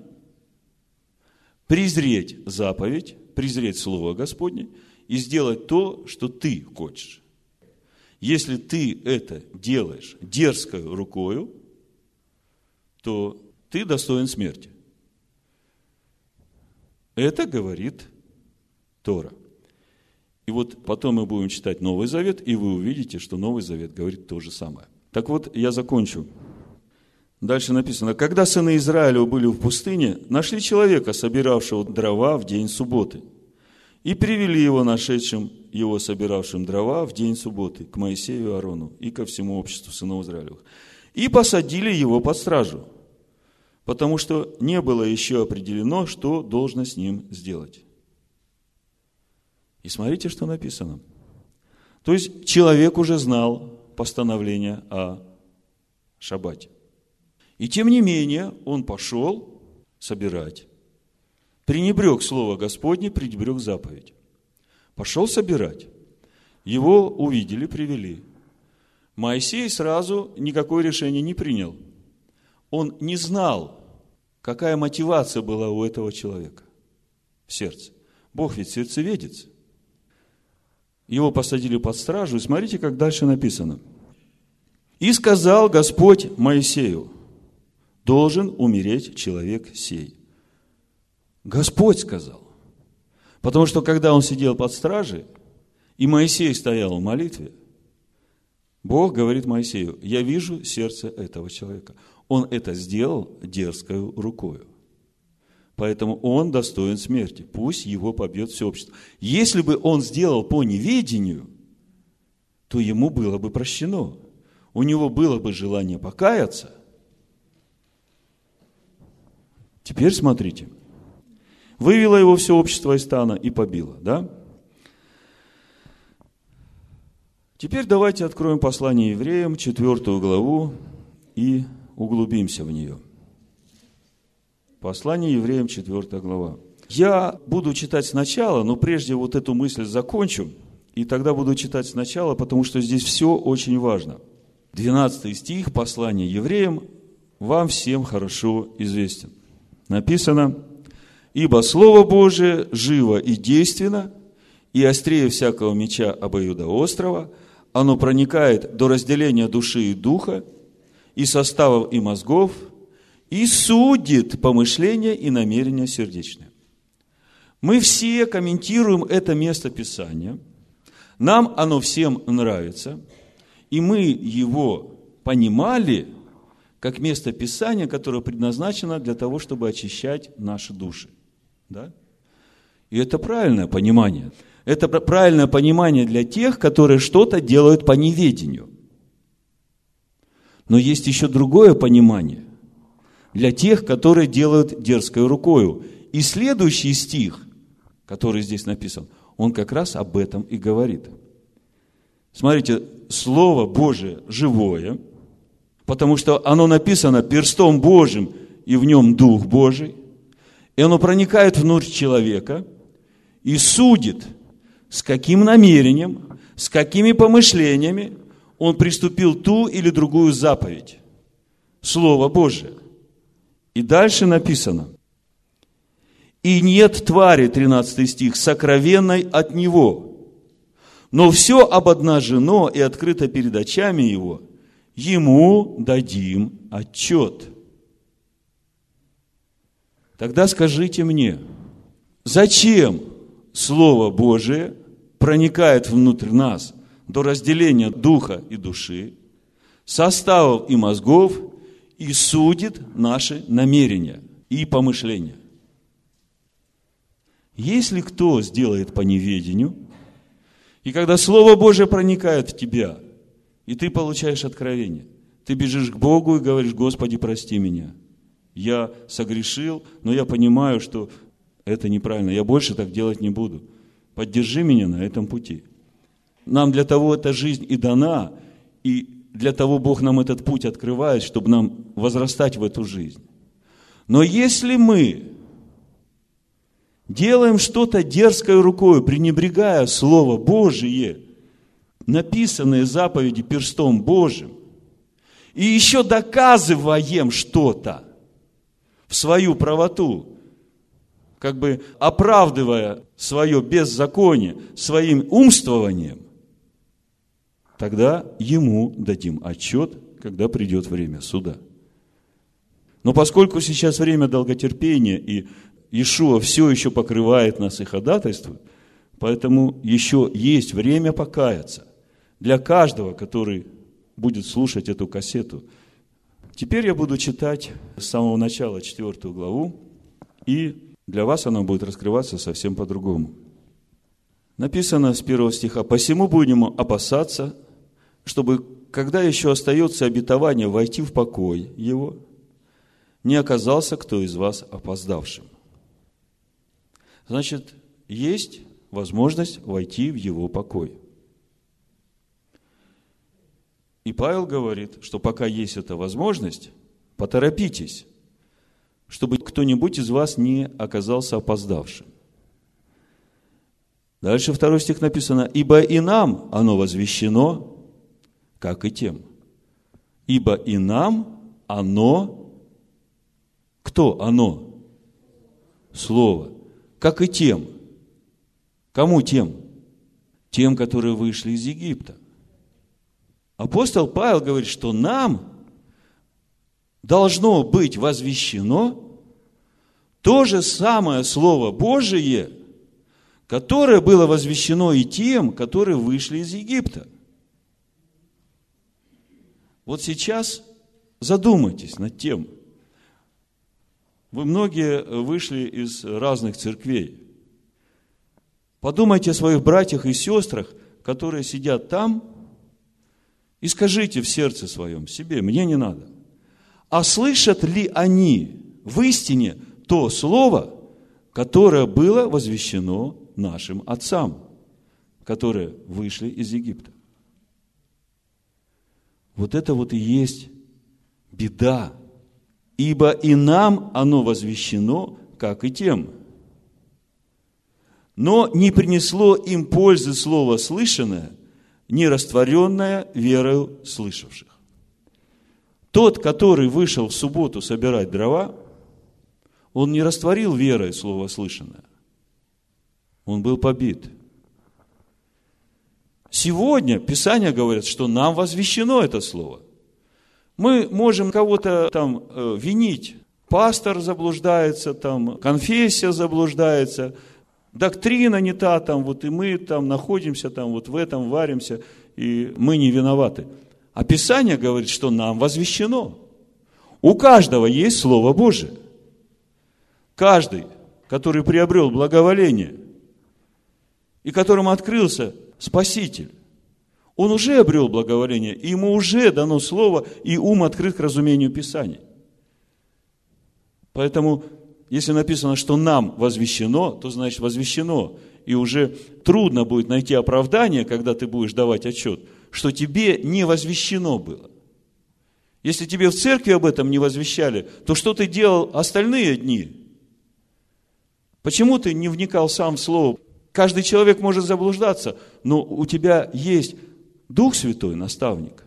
презреть заповедь, презреть Слово Господне и сделать то, что ты хочешь. Если ты это делаешь дерзкой рукою, то ты достоин смерти. Это говорит Тора. И вот потом мы будем читать Новый Завет, и вы увидите, что Новый Завет говорит то же самое. Так вот, я закончу. Дальше написано, когда сыны Израиля были в пустыне, нашли человека, собиравшего дрова в день субботы, и привели его нашедшим его собиравшим дрова в день субботы к Моисею и Аарону и ко всему обществу сынов Израилевых. И посадили его под стражу, потому что не было еще определено, что должно с ним сделать. И смотрите, что написано. То есть человек уже знал, постановление о шаббате. И тем не менее, он пошел собирать. Пренебрег слово Господне, пренебрег заповедь. Пошел собирать. Его увидели, привели. Моисей сразу никакое решение не принял. Он не знал, какая мотивация была у этого человека в сердце. Бог ведь сердцеведец – его посадили под стражу, и смотрите, как дальше написано. «И сказал Господь Моисею, должен умереть человек сей». Господь сказал. Потому что, когда он сидел под стражей, и Моисей стоял в молитве, Бог говорит Моисею, я вижу сердце этого человека. Он это сделал дерзкою рукою. Поэтому он достоин смерти. Пусть его побьет все общество. Если бы он сделал по неведению, то ему было бы прощено. У него было бы желание покаяться. Теперь смотрите. Вывело его все общество из стана и побило, да? Теперь давайте откроем послание евреям, четвертую главу, и углубимся в нее. Послание евреям, четвертая глава. Я буду читать сначала, но прежде вот эту мысль закончу, и тогда буду читать сначала, потому что здесь все очень важно. 12 стих послания евреям вам всем хорошо известен. Написано, «Ибо Слово Божие живо и действенно, и острее всякого меча обоюдоострого, оно проникает до разделения души и духа, и составов и мозгов, и судит помышления и намерения сердечные. Мы все комментируем это место Писания. Нам оно всем нравится. И мы его понимали как место Писания, которое предназначено для того, чтобы очищать наши души. Да? И это правильное понимание. Это правильное понимание для тех, которые что-то делают по неведению. Но есть еще другое понимание для тех, которые делают дерзкой рукою. И следующий стих, который здесь написан, он как раз об этом и говорит. Смотрите, Слово Божие живое, потому что оно написано перстом Божьим, и в нем Дух Божий, и оно проникает внутрь человека и судит, с каким намерением, с какими помышлениями он приступил ту или другую заповедь. Слово Божие. И дальше написано. И нет твари, 13 стих, сокровенной от него. Но все ободнажено и открыто перед очами его. Ему дадим отчет. Тогда скажите мне, зачем Слово Божие проникает внутрь нас до разделения духа и души, составов и мозгов и судит наши намерения и помышления. Если кто сделает по неведению, и когда Слово Божие проникает в тебя, и ты получаешь откровение, ты бежишь к Богу и говоришь, Господи, прости меня. Я согрешил, но я понимаю, что это неправильно. Я больше так делать не буду. Поддержи меня на этом пути. Нам для того эта жизнь и дана, и для того Бог нам этот путь открывает, чтобы нам возрастать в эту жизнь. Но если мы делаем что-то дерзкой рукой, пренебрегая Слово Божие, написанные заповеди перстом Божьим, и еще доказываем что-то в свою правоту, как бы оправдывая свое беззаконие своим умствованием, тогда ему дадим отчет, когда придет время суда. Но поскольку сейчас время долготерпения, и Иешуа все еще покрывает нас и ходатайствует, поэтому еще есть время покаяться для каждого, который будет слушать эту кассету. Теперь я буду читать с самого начала четвертую главу, и для вас она будет раскрываться совсем по-другому. Написано с первого стиха, «Посему будем опасаться, чтобы, когда еще остается обетование войти в покой его, не оказался кто из вас опоздавшим. Значит, есть возможность войти в его покой. И Павел говорит, что пока есть эта возможность, поторопитесь, чтобы кто-нибудь из вас не оказался опоздавшим. Дальше второй стих написано, «Ибо и нам оно возвещено, как и тем. Ибо и нам оно, кто оно? Слово. Как и тем. Кому тем? Тем, которые вышли из Египта. Апостол Павел говорит, что нам должно быть возвещено то же самое Слово Божие, которое было возвещено и тем, которые вышли из Египта – вот сейчас задумайтесь над тем. Вы многие вышли из разных церквей. Подумайте о своих братьях и сестрах, которые сидят там, и скажите в сердце своем себе, мне не надо. А слышат ли они в истине то слово, которое было возвещено нашим отцам, которые вышли из Египта? Вот это вот и есть беда. Ибо и нам оно возвещено, как и тем. Но не принесло им пользы слово слышанное, не растворенное верою слышавших. Тот, который вышел в субботу собирать дрова, он не растворил верой слово слышанное. Он был побит. Сегодня Писание говорит, что нам возвещено это слово. Мы можем кого-то там э, винить. Пастор заблуждается, там, конфессия заблуждается, доктрина не та, там, вот и мы там находимся, там, вот в этом варимся, и мы не виноваты. А Писание говорит, что нам возвещено. У каждого есть Слово Божие. Каждый, который приобрел благоволение и которому открылся Спаситель, он уже обрел благоволение, и ему уже дано слово, и ум открыт к разумению Писания. Поэтому, если написано, что нам возвещено, то значит возвещено. И уже трудно будет найти оправдание, когда ты будешь давать отчет, что тебе не возвещено было. Если тебе в церкви об этом не возвещали, то что ты делал остальные дни? Почему ты не вникал сам в Слово? Каждый человек может заблуждаться, но у тебя есть Дух Святой, наставник,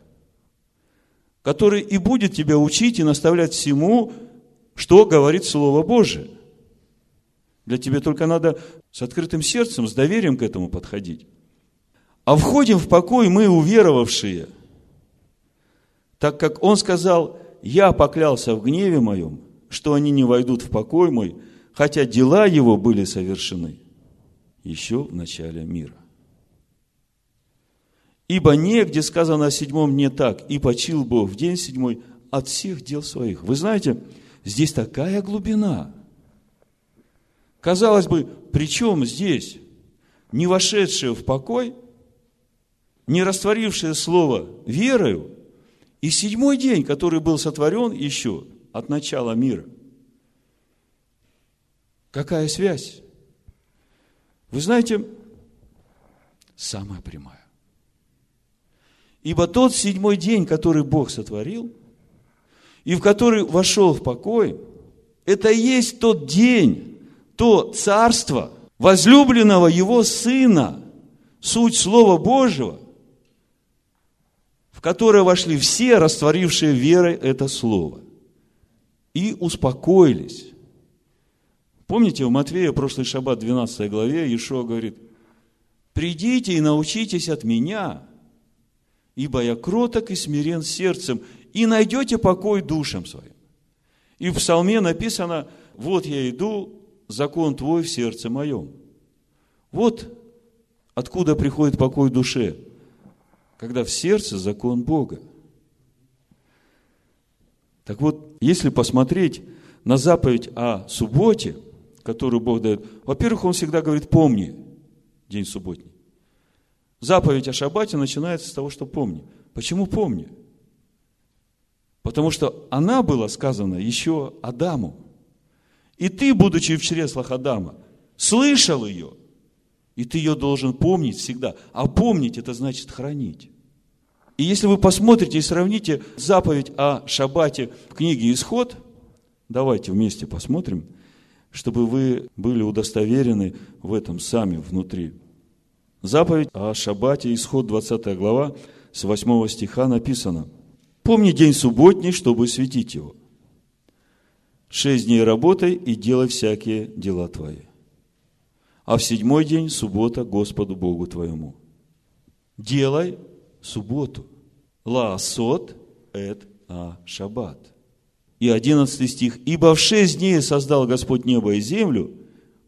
который и будет тебя учить и наставлять всему, что говорит Слово Божие. Для тебя только надо с открытым сердцем, с доверием к этому подходить. А входим в покой мы, уверовавшие, так как Он сказал, я поклялся в гневе моем, что они не войдут в покой мой, хотя дела его были совершены еще в начале мира. Ибо негде сказано о седьмом не так, и почил Бог в день седьмой от всех дел своих. Вы знаете, здесь такая глубина. Казалось бы, при чем здесь не вошедшее в покой, не растворившее слово верою, и седьмой день, который был сотворен еще от начала мира – Какая связь? Вы знаете, самая прямая. Ибо тот седьмой день, который Бог сотворил, и в который вошел в покой, это и есть тот день, то царство возлюбленного Его Сына, суть Слова Божьего, в которое вошли все, растворившие верой это Слово, и успокоились. Помните, в Матвея, прошлый шаббат, 12 главе, Иешуа говорит, «Придите и научитесь от меня, ибо я кроток и смирен сердцем, и найдете покой душам своим». И в псалме написано, «Вот я иду, закон твой в сердце моем». Вот откуда приходит покой душе, когда в сердце закон Бога. Так вот, если посмотреть на заповедь о субботе – которую Бог дает. Во-первых, Он всегда говорит, помни день субботний. Заповедь о шаббате начинается с того, что помни. Почему помни? Потому что она была сказана еще Адаму. И ты, будучи в чреслах Адама, слышал ее, и ты ее должен помнить всегда. А помнить это значит хранить. И если вы посмотрите и сравните заповедь о шаббате в книге «Исход», давайте вместе посмотрим – чтобы вы были удостоверены в этом сами внутри. Заповедь о Шаббате, исход 20 глава, с 8 стиха написано. «Помни день субботний, чтобы светить его. Шесть дней работай и делай всякие дела твои. А в седьмой день суббота Господу Богу твоему. Делай субботу. Лаасот эт а шаббат и 11 стих. «Ибо в шесть дней создал Господь небо и землю,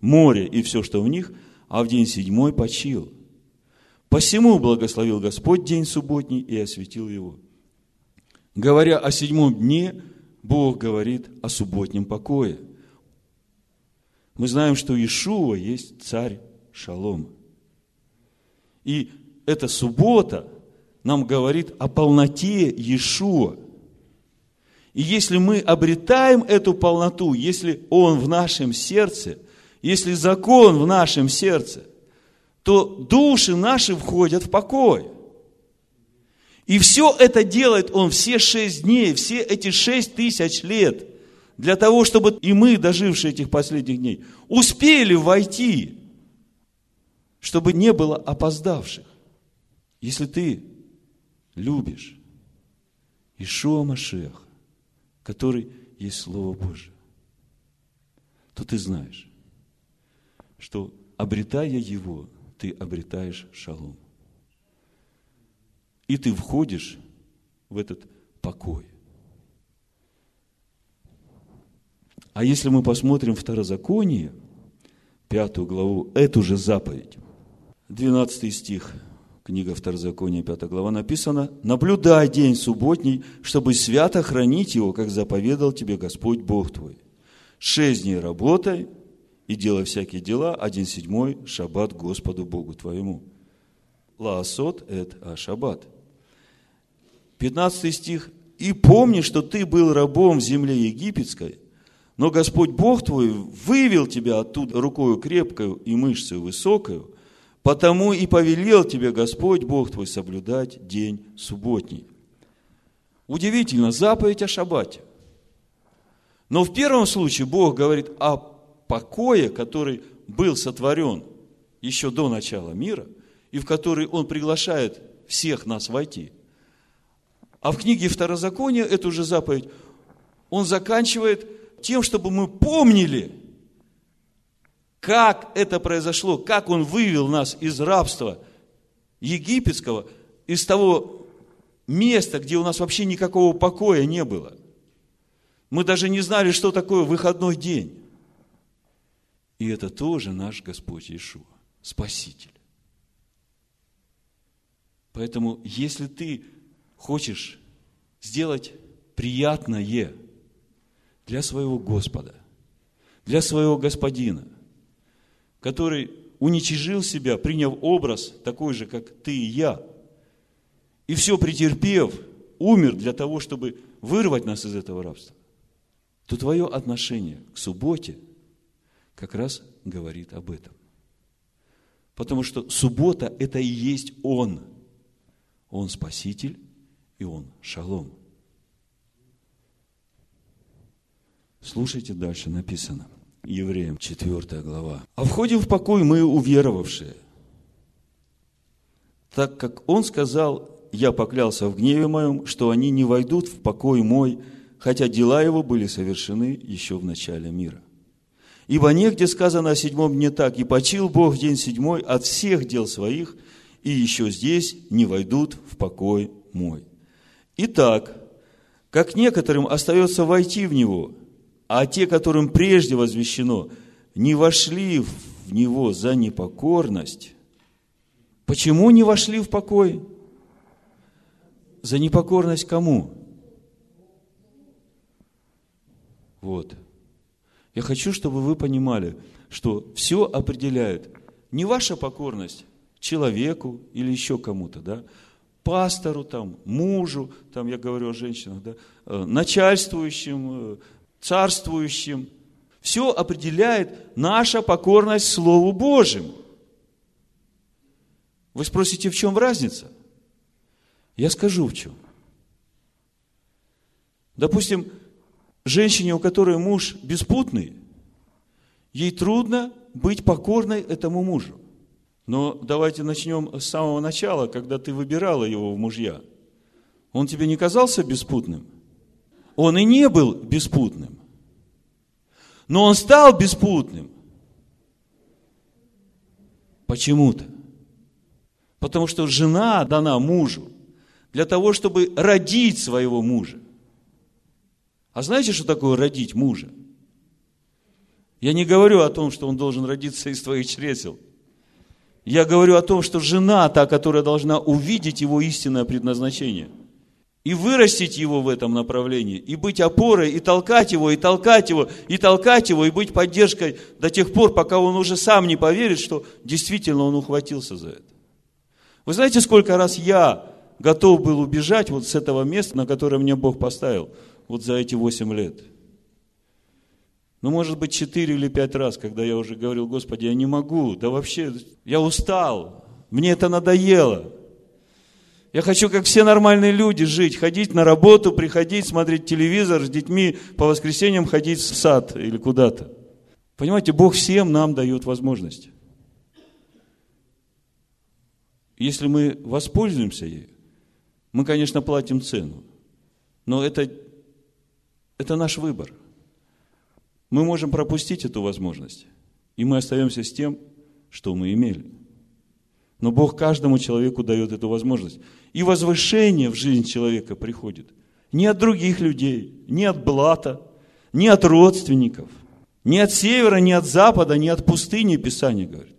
море и все, что в них, а в день седьмой почил. Посему благословил Господь день субботний и осветил его». Говоря о седьмом дне, Бог говорит о субботнем покое. Мы знаем, что Иешуа есть царь Шалома. И эта суббота нам говорит о полноте Иешуа – и если мы обретаем эту полноту, если Он в нашем сердце, если закон в нашем сердце, то души наши входят в покой. И все это делает он все шесть дней, все эти шесть тысяч лет, для того, чтобы и мы, дожившие этих последних дней, успели войти, чтобы не было опоздавших. Если ты любишь Ишуа Машеха, который есть Слово Божие, то ты знаешь, что обретая его, ты обретаешь шалом. И ты входишь в этот покой. А если мы посмотрим Второзаконие, пятую главу, эту же заповедь, 12 стих, книга Второзакония, 5 глава, написано, «Наблюдай день субботний, чтобы свято хранить его, как заповедал тебе Господь Бог твой. Шесть дней работай и делай всякие дела, один седьмой – шаббат Господу Богу твоему». Лаасот – это шаббат. 15 стих. «И помни, что ты был рабом в земле египетской, но Господь Бог твой вывел тебя оттуда рукою крепкою и мышцей высокою, потому и повелел тебе Господь Бог твой соблюдать день субботний». Удивительно, заповедь о шаббате. Но в первом случае Бог говорит о покое, который был сотворен еще до начала мира, и в который Он приглашает всех нас войти. А в книге Второзакония эту же заповедь он заканчивает тем, чтобы мы помнили, как это произошло, как он вывел нас из рабства египетского, из того места, где у нас вообще никакого покоя не было. Мы даже не знали, что такое выходной день. И это тоже наш Господь Иешуа, Спаситель. Поэтому, если ты хочешь сделать приятное для своего Господа, для своего Господина, который уничижил себя, приняв образ такой же, как ты и я, и все претерпев, умер для того, чтобы вырвать нас из этого рабства, то твое отношение к субботе как раз говорит об этом. Потому что суббота – это и есть Он. Он Спаситель, и Он шалом. Слушайте дальше, написано. Евреям 4 глава. «А входим в покой мы, уверовавшие, так как Он сказал, я поклялся в гневе моем, что они не войдут в покой мой, хотя дела его были совершены еще в начале мира. Ибо негде сказано о седьмом дне так, и почил Бог день седьмой от всех дел своих, и еще здесь не войдут в покой мой. Итак, как некоторым остается войти в него, а те, которым прежде возвещено, не вошли в него за непокорность, почему не вошли в покой? За непокорность кому? Вот. Я хочу, чтобы вы понимали, что все определяет не ваша покорность человеку или еще кому-то, да, пастору, там, мужу, там я говорю о женщинах, да, э, начальствующим, э, царствующим. Все определяет наша покорность Слову Божьему. Вы спросите, в чем разница? Я скажу в чем. Допустим, женщине, у которой муж беспутный, ей трудно быть покорной этому мужу. Но давайте начнем с самого начала, когда ты выбирала его в мужья. Он тебе не казался беспутным? Он и не был беспутным. Но он стал беспутным. Почему-то. Потому что жена дана мужу для того, чтобы родить своего мужа. А знаете, что такое родить мужа? Я не говорю о том, что он должен родиться из твоих чресел – я говорю о том, что жена та, которая должна увидеть его истинное предназначение и вырастить его в этом направлении, и быть опорой, и толкать его, и толкать его, и толкать его, и быть поддержкой до тех пор, пока он уже сам не поверит, что действительно он ухватился за это. Вы знаете, сколько раз я готов был убежать вот с этого места, на которое мне Бог поставил, вот за эти восемь лет – ну, может быть, четыре или пять раз, когда я уже говорил, Господи, я не могу, да вообще, я устал, мне это надоело. Я хочу, как все нормальные люди, жить, ходить на работу, приходить, смотреть телевизор, с детьми по воскресеньям ходить в сад или куда-то. Понимаете, Бог всем нам дает возможность. Если мы воспользуемся ею, мы, конечно, платим цену. Но это, это наш выбор. Мы можем пропустить эту возможность. И мы остаемся с тем, что мы имели. Но Бог каждому человеку дает эту возможность. И возвышение в жизнь человека приходит не от других людей, не от блата, не от родственников, не от севера, не от запада, не от пустыни, Писание говорит.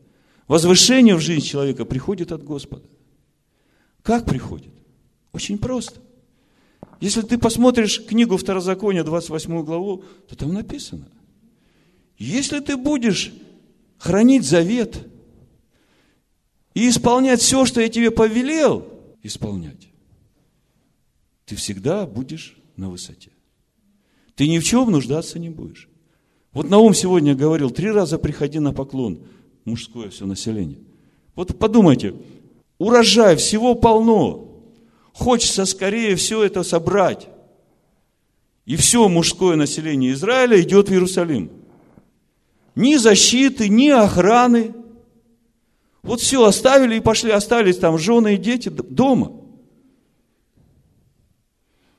Возвышение в жизнь человека приходит от Господа. Как приходит? Очень просто. Если ты посмотришь книгу Второзакония, 28 главу, то там написано, если ты будешь хранить завет и исполнять все, что я тебе повелел, исполнять, ты всегда будешь на высоте. Ты ни в чем нуждаться не будешь. Вот Наум сегодня говорил, три раза приходи на поклон, мужское все население. Вот подумайте, урожай всего полно, хочется скорее все это собрать. И все мужское население Израиля идет в Иерусалим. Ни защиты, ни охраны. Вот все оставили и пошли, остались там жены и дети дома.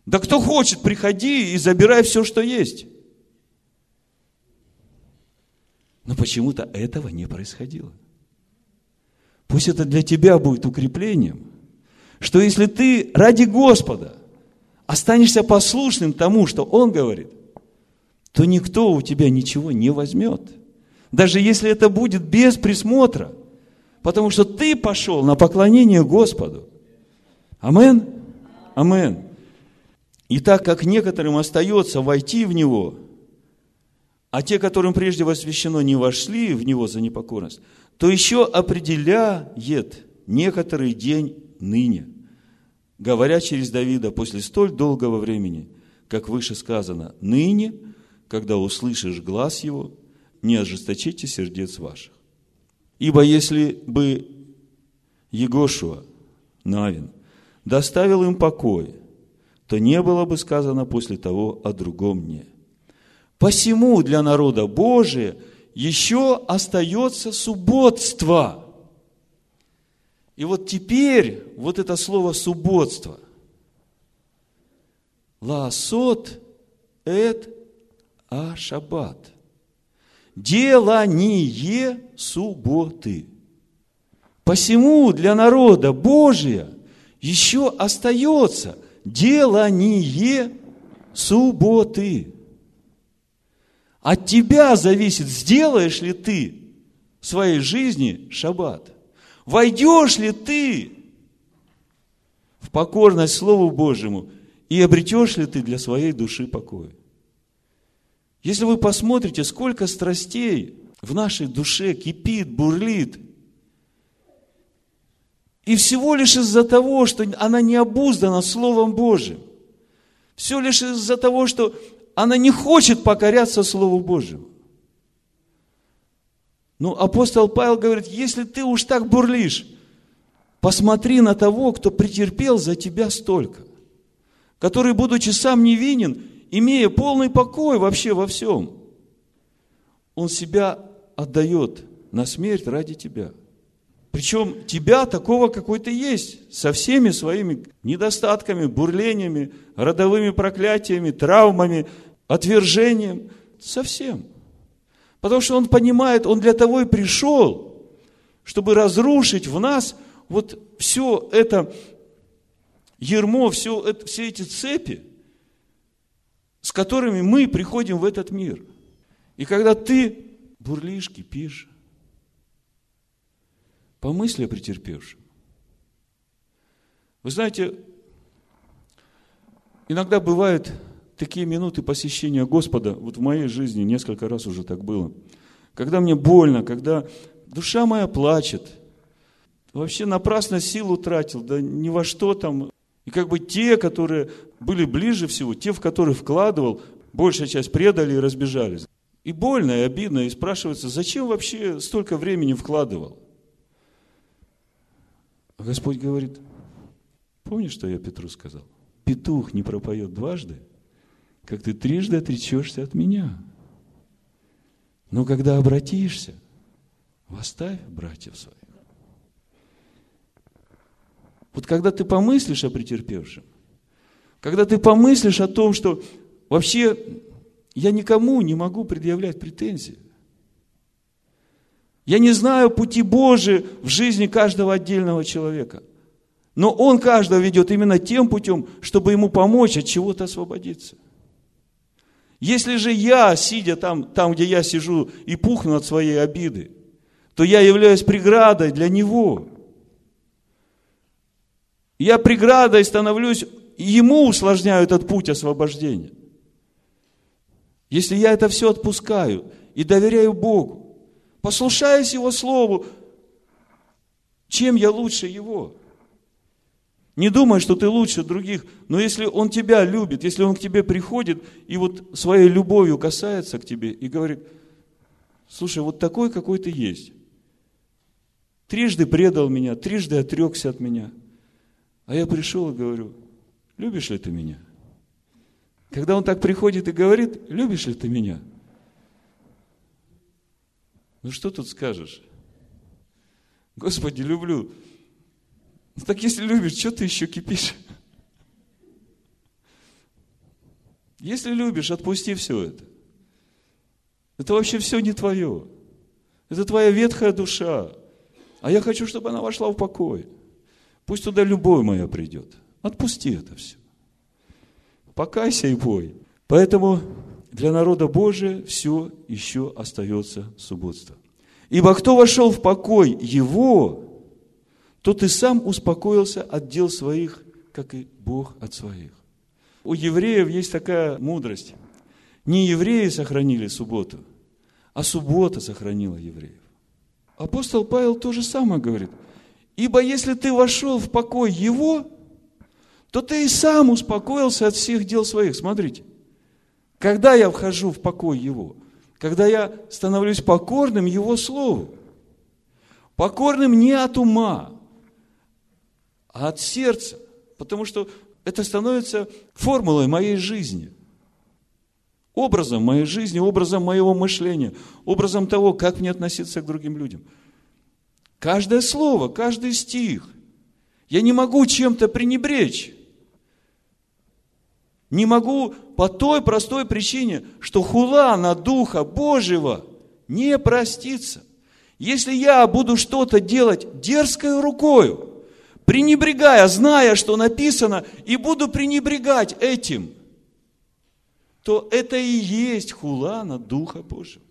Да кто хочет, приходи и забирай все, что есть. Но почему-то этого не происходило. Пусть это для тебя будет укреплением, что если ты ради Господа останешься послушным тому, что Он говорит, то никто у тебя ничего не возьмет. Даже если это будет без присмотра. Потому что ты пошел на поклонение Господу. Амен? Амен. И так как некоторым остается войти в Него, а те, которым прежде посвящено, не вошли в Него за непокорность, то еще определяет некоторый день ныне, говоря через Давида после столь долгого времени, как выше сказано, ныне, когда услышишь глаз его, не ожесточите сердец ваших. Ибо если бы Егошуа, Навин, доставил им покой, то не было бы сказано после того о другом дне. Посему для народа Божия еще остается субботство – и вот теперь вот это слово субботство. Ласот эт а шаббат. Делание субботы. Посему для народа Божия еще остается делание субботы. От тебя зависит, сделаешь ли ты в своей жизни шаббат. Войдешь ли ты в покорность Слову Божьему и обретешь ли ты для своей души покой? Если вы посмотрите, сколько страстей в нашей душе кипит, бурлит, и всего лишь из-за того, что она не обуздана Словом Божьим. Все лишь из-за того, что она не хочет покоряться Слову Божьему. Ну, апостол Павел говорит, если ты уж так бурлишь, посмотри на того, кто претерпел за тебя столько, который, будучи сам невинен, имея полный покой вообще во всем, он себя отдает на смерть ради тебя. Причем тебя такого, какой то есть, со всеми своими недостатками, бурлениями, родовыми проклятиями, травмами, отвержением, совсем – Потому что он понимает, он для того и пришел, чтобы разрушить в нас вот все это ермо, все, это, все эти цепи, с которыми мы приходим в этот мир. И когда ты бурлишь, кипишь, помысли о претерпевшем. Вы знаете, иногда бывает такие минуты посещения Господа, вот в моей жизни несколько раз уже так было, когда мне больно, когда душа моя плачет, вообще напрасно силу тратил, да ни во что там. И как бы те, которые были ближе всего, те, в которых вкладывал, большая часть предали и разбежались. И больно, и обидно, и спрашивается, зачем вообще столько времени вкладывал? А Господь говорит, Помнишь, что я Петру сказал? Петух не пропоет дважды, как ты трижды отречешься от меня. Но когда обратишься, восставь братьев своих. Вот когда ты помыслишь о претерпевшем, когда ты помыслишь о том, что вообще я никому не могу предъявлять претензии. Я не знаю пути Божии в жизни каждого отдельного человека. Но Он каждого ведет именно тем путем, чтобы ему помочь от чего-то освободиться. Если же я, сидя там, там, где я сижу, и пухну от своей обиды, то я являюсь преградой для него. Я преградой становлюсь, ему усложняю этот путь освобождения. Если я это все отпускаю и доверяю Богу, послушаюсь Его Слову, чем я лучше Его? Не думай, что ты лучше других, но если Он тебя любит, если Он к тебе приходит и вот своей любовью касается к тебе и говорит, слушай, вот такой, какой ты есть. Трижды предал меня, трижды отрекся от меня. А я пришел и говорю, любишь ли ты меня? Когда он так приходит и говорит, любишь ли ты меня? Ну что тут скажешь? Господи, люблю. Ну так если любишь, что ты еще кипишь? Если любишь, отпусти все это. Это вообще все не твое. Это твоя ветхая душа. А я хочу, чтобы она вошла в покой. Пусть туда любовь моя придет. Отпусти это все. Покайся и пой. Поэтому для народа Божия все еще остается субботство. Ибо кто вошел в покой его, тот и сам успокоился от дел своих, как и Бог от своих. У евреев есть такая мудрость. Не евреи сохранили субботу, а суббота сохранила евреев. Апостол Павел то же самое говорит. Ибо если ты вошел в покой его, то ты и сам успокоился от всех дел своих. Смотрите, когда я вхожу в покой Его, когда я становлюсь покорным Его Слову, покорным не от ума, а от сердца, потому что это становится формулой моей жизни, образом моей жизни, образом моего мышления, образом того, как мне относиться к другим людям. Каждое слово, каждый стих. Я не могу чем-то пренебречь. Не могу по той простой причине, что хула на Духа Божьего не простится. Если я буду что-то делать дерзкой рукою, пренебрегая, зная, что написано, и буду пренебрегать этим, то это и есть хула на Духа Божьего.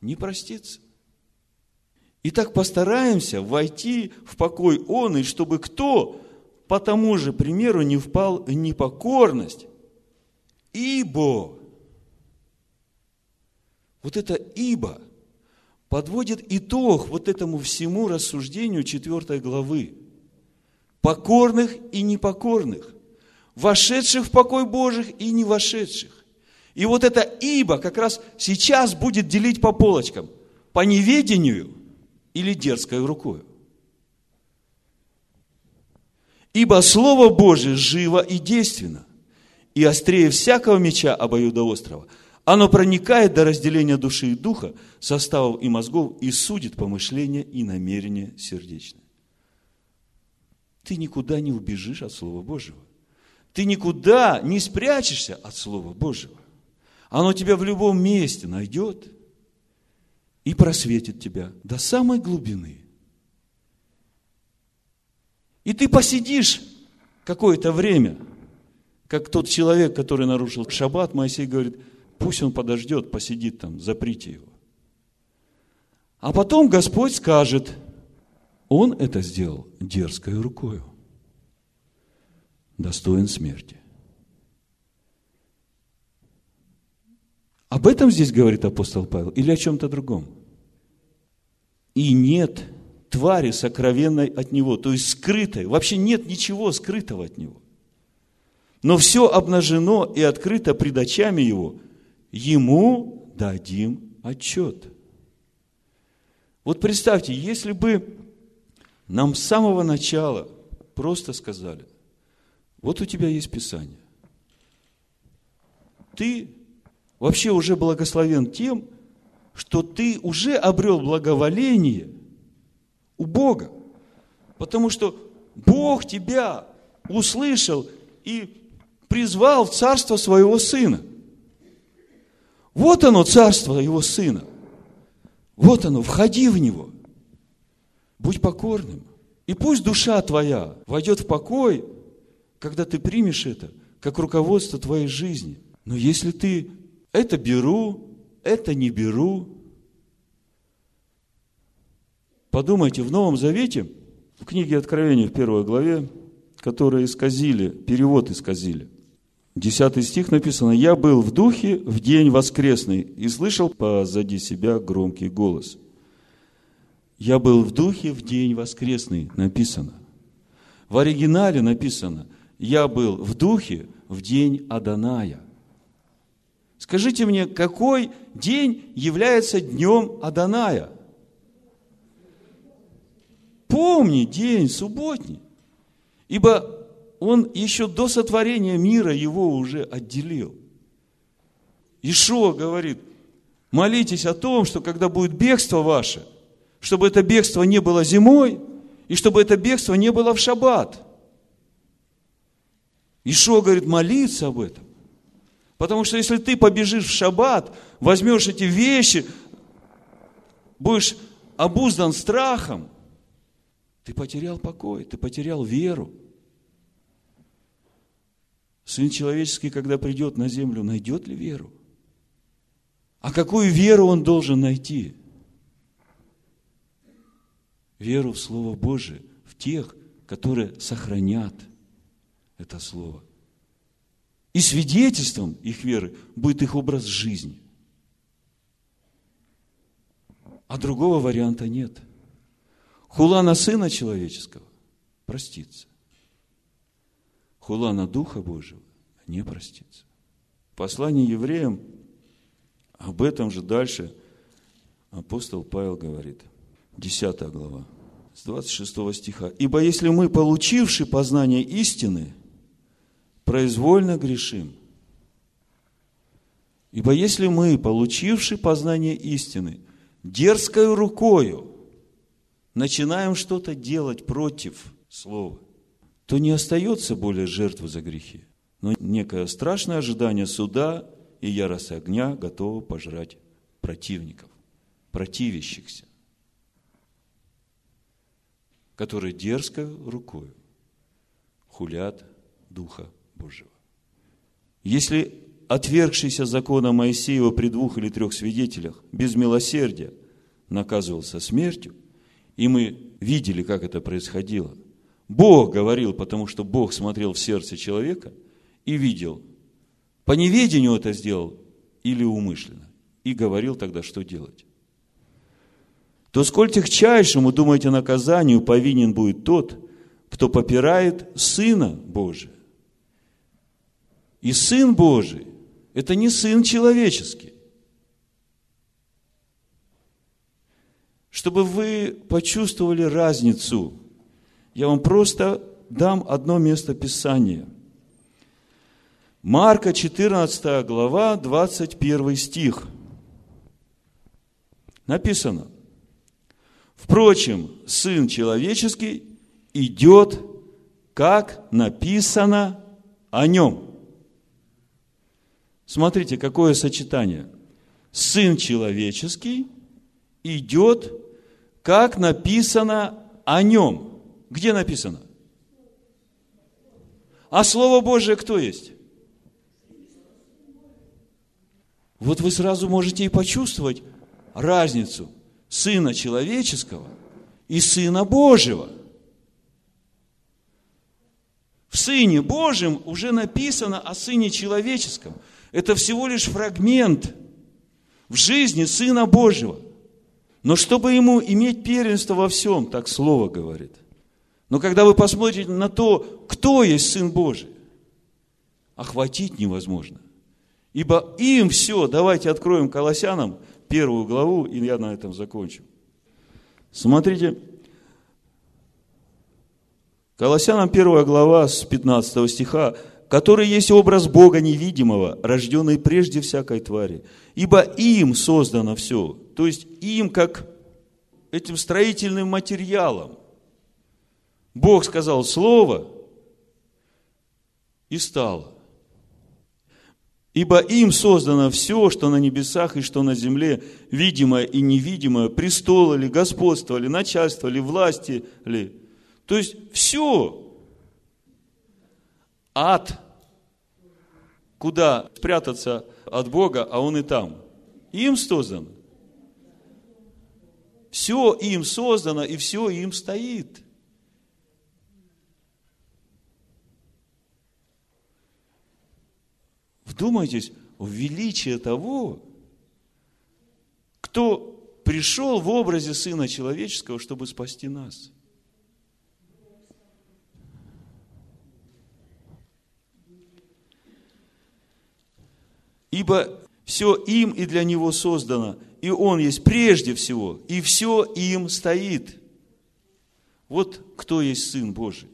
Не простится. Итак, постараемся войти в покой Он, и чтобы кто по тому же примеру не впал в непокорность, ибо. Вот это ибо подводит итог вот этому всему рассуждению 4 главы. Покорных и непокорных, вошедших в покой Божих и не вошедших. И вот это ибо как раз сейчас будет делить по полочкам. По неведению или дерзкой рукой. Ибо Слово Божие живо и действенно – и острее всякого меча обоюдоострого. Оно проникает до разделения души и духа, составов и мозгов, и судит помышления и намерения сердечные. Ты никуда не убежишь от Слова Божьего. Ты никуда не спрячешься от Слова Божьего. Оно тебя в любом месте найдет и просветит тебя до самой глубины. И ты посидишь какое-то время – как тот человек, который нарушил шаббат, Моисей говорит, пусть он подождет, посидит там, заприте его. А потом Господь скажет, он это сделал дерзкой рукою, достоин смерти. Об этом здесь говорит апостол Павел или о чем-то другом? И нет твари сокровенной от него, то есть скрытой. Вообще нет ничего скрытого от него но все обнажено и открыто пред очами его, ему дадим отчет. Вот представьте, если бы нам с самого начала просто сказали, Вот у тебя есть Писание. Ты вообще уже благословен тем, что ты уже обрел благоволение у Бога. Потому что Бог тебя услышал и призвал в царство своего сына. Вот оно, царство его сына. Вот оно, входи в него. Будь покорным. И пусть душа твоя войдет в покой, когда ты примешь это, как руководство твоей жизни. Но если ты это беру, это не беру, подумайте, в Новом Завете, в книге Откровения в первой главе, которые исказили, перевод исказили, Десятый стих написано, «Я был в духе в день воскресный и слышал позади себя громкий голос». «Я был в духе в день воскресный» написано. В оригинале написано, «Я был в духе в день Аданая». Скажите мне, какой день является днем Аданая? Помни день субботний. Ибо он еще до сотворения мира его уже отделил. Ишуа говорит, молитесь о том, что когда будет бегство ваше, чтобы это бегство не было зимой, и чтобы это бегство не было в шаббат. Ишуа говорит, молиться об этом. Потому что если ты побежишь в шаббат, возьмешь эти вещи, будешь обуздан страхом, ты потерял покой, ты потерял веру. Сын человеческий, когда придет на землю, найдет ли веру? А какую веру он должен найти? Веру в Слово Божие, в тех, которые сохранят это Слово. И свидетельством их веры будет их образ жизни. А другого варианта нет. Хула на Сына Человеческого простится хула на Духа Божьего не простится. Послание евреям об этом же дальше апостол Павел говорит. 10 глава, с 26 стиха. «Ибо если мы, получивши познание истины, произвольно грешим, ибо если мы, получивши познание истины, дерзкой рукою начинаем что-то делать против Слова, то не остается более жертвы за грехи, но некое страшное ожидание суда и ярость огня готово пожрать противников, противящихся, которые дерзко рукой хулят Духа Божьего. Если отвергшийся закона Моисеева при двух или трех свидетелях без милосердия наказывался смертью, и мы видели, как это происходило – Бог говорил, потому что Бог смотрел в сердце человека и видел, по неведению это сделал или умышленно, и говорил тогда, что делать. То сколь тягчайшему, думаете, наказанию повинен будет тот, кто попирает Сына Божия. И Сын Божий – это не Сын человеческий. Чтобы вы почувствовали разницу – я вам просто дам одно место Писания. Марка 14 глава, 21 стих. Написано, Впрочем, Сын Человеческий идет, как написано о нем. Смотрите, какое сочетание. Сын Человеческий идет, как написано о нем. Где написано? А Слово Божие кто есть? Вот вы сразу можете и почувствовать разницу Сына Человеческого и Сына Божьего. В Сыне Божьем уже написано о Сыне Человеческом. Это всего лишь фрагмент в жизни Сына Божьего. Но чтобы ему иметь первенство во всем, так Слово говорит, но когда вы посмотрите на то, кто есть Сын Божий, охватить невозможно. Ибо им все, давайте откроем Колоссянам первую главу, и я на этом закончу. Смотрите, Колоссянам 1 глава с 15 стиха, который есть образ Бога невидимого, рожденный прежде всякой твари. Ибо им создано все. То есть им, как этим строительным материалом. Бог сказал слово и стало. Ибо им создано все, что на небесах и что на земле, видимое и невидимое, престолы ли, господство ли, начальство ли, власти ли. То есть все. Ад, куда спрятаться от Бога, а он и там. Им создано. Все им создано, и все им стоит. Вдумайтесь в величие того, кто пришел в образе Сына Человеческого, чтобы спасти нас. Ибо все им и для Него создано, и Он есть прежде всего, и все им стоит. Вот кто есть Сын Божий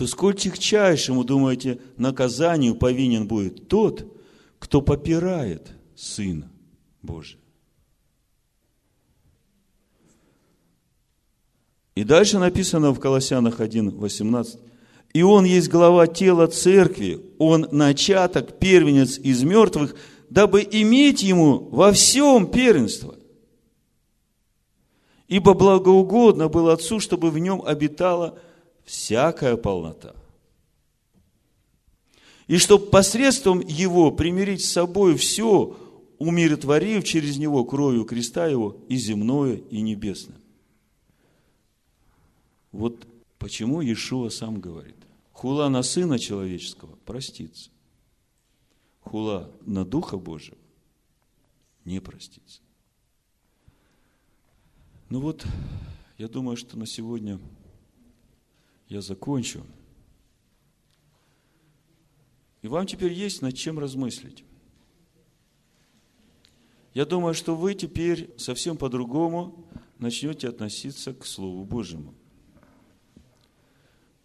то сколь тягчайшему, думаете, наказанию повинен будет тот, кто попирает Сына Божия. И дальше написано в Колоссянах 1, 18. И Он есть глава тела церкви, Он начаток, первенец из мертвых, дабы иметь Ему во всем первенство. Ибо благоугодно было Отцу, чтобы в Нем обитала всякая полнота. И чтобы посредством Его примирить с собой все, умиротворив через Него кровью креста Его и земное, и небесное. Вот почему Иешуа сам говорит, хула на Сына Человеческого простится, хула на Духа Божьего не простится. Ну вот, я думаю, что на сегодня я закончу. И вам теперь есть над чем размыслить. Я думаю, что вы теперь совсем по-другому начнете относиться к Слову Божьему.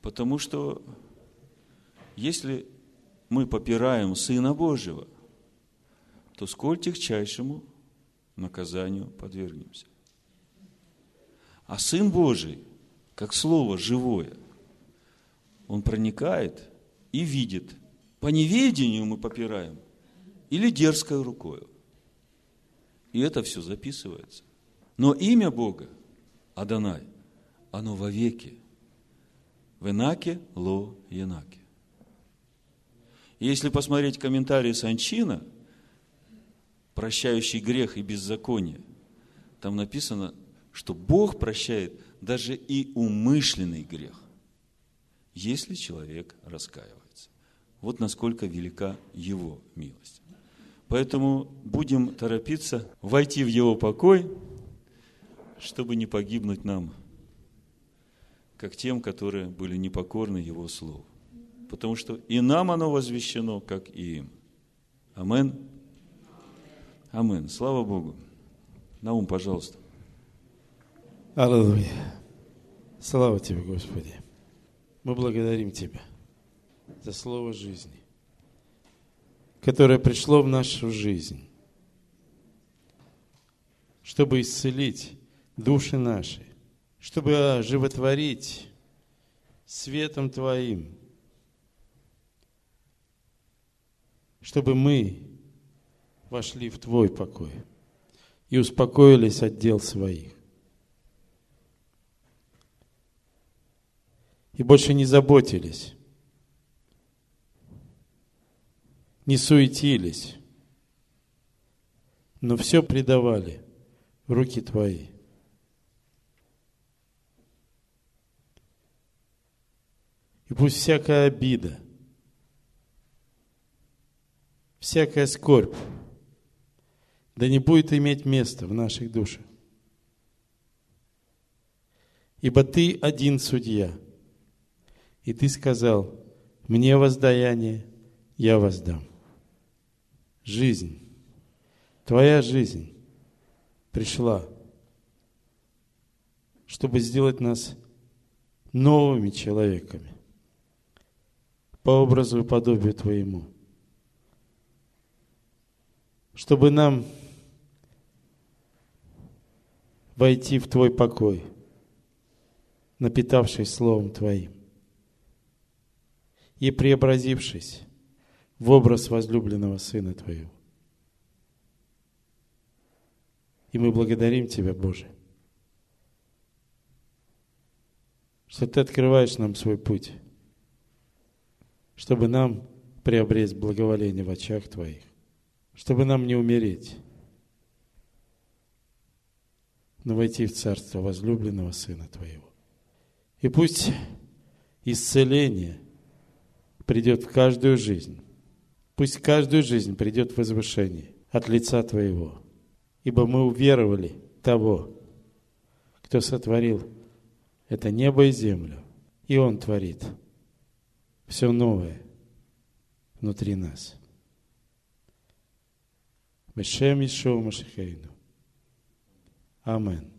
Потому что если мы попираем Сына Божьего, то сколь тягчайшему наказанию подвергнемся. А Сын Божий, как Слово живое – он проникает и видит. По неведению мы попираем или дерзкой рукой. И это все записывается. Но имя Бога, Адонай, оно вовеки. В Инаке, Ло, Янаке. Если посмотреть комментарии Санчина, прощающий грех и беззаконие, там написано, что Бог прощает даже и умышленный грех если человек раскаивается. Вот насколько велика его милость. Поэтому будем торопиться войти в его покой, чтобы не погибнуть нам, как тем, которые были непокорны его слову. Потому что и нам оно возвещено, как и им. Амен. Амен. Слава Богу. Наум, пожалуйста. Аллилуйя. Слава тебе, Господи. Мы благодарим Тебя за слово жизни, которое пришло в нашу жизнь, чтобы исцелить души наши, чтобы оживотворить светом Твоим, чтобы мы вошли в Твой покой и успокоились от дел своих. и больше не заботились, не суетились, но все предавали в руки Твои. И пусть всякая обида, всякая скорбь, да не будет иметь места в наших душах. Ибо Ты один судья – и ты сказал, мне воздаяние, я воздам. Жизнь, твоя жизнь пришла, чтобы сделать нас новыми человеками по образу и подобию Твоему. Чтобы нам войти в Твой покой, напитавшись Словом Твоим и преобразившись в образ возлюбленного Сына Твоего. И мы благодарим Тебя, Боже, что Ты открываешь нам свой путь, чтобы нам приобрести благоволение в очах Твоих, чтобы нам не умереть, но войти в Царство возлюбленного Сына Твоего. И пусть исцеление придет в каждую жизнь, пусть каждую жизнь придет возвышение от лица Твоего, ибо мы уверовали того, кто сотворил это небо и землю, и Он творит все новое внутри нас. Бешем Ишоу Машихейну. Амен.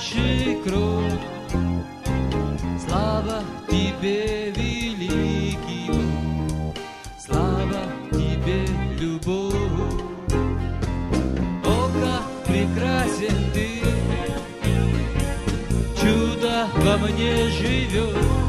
Принявший кровь. Слава Тебе, великий Слава Тебе, любовь. О, как прекрасен Ты, чудо во мне живет.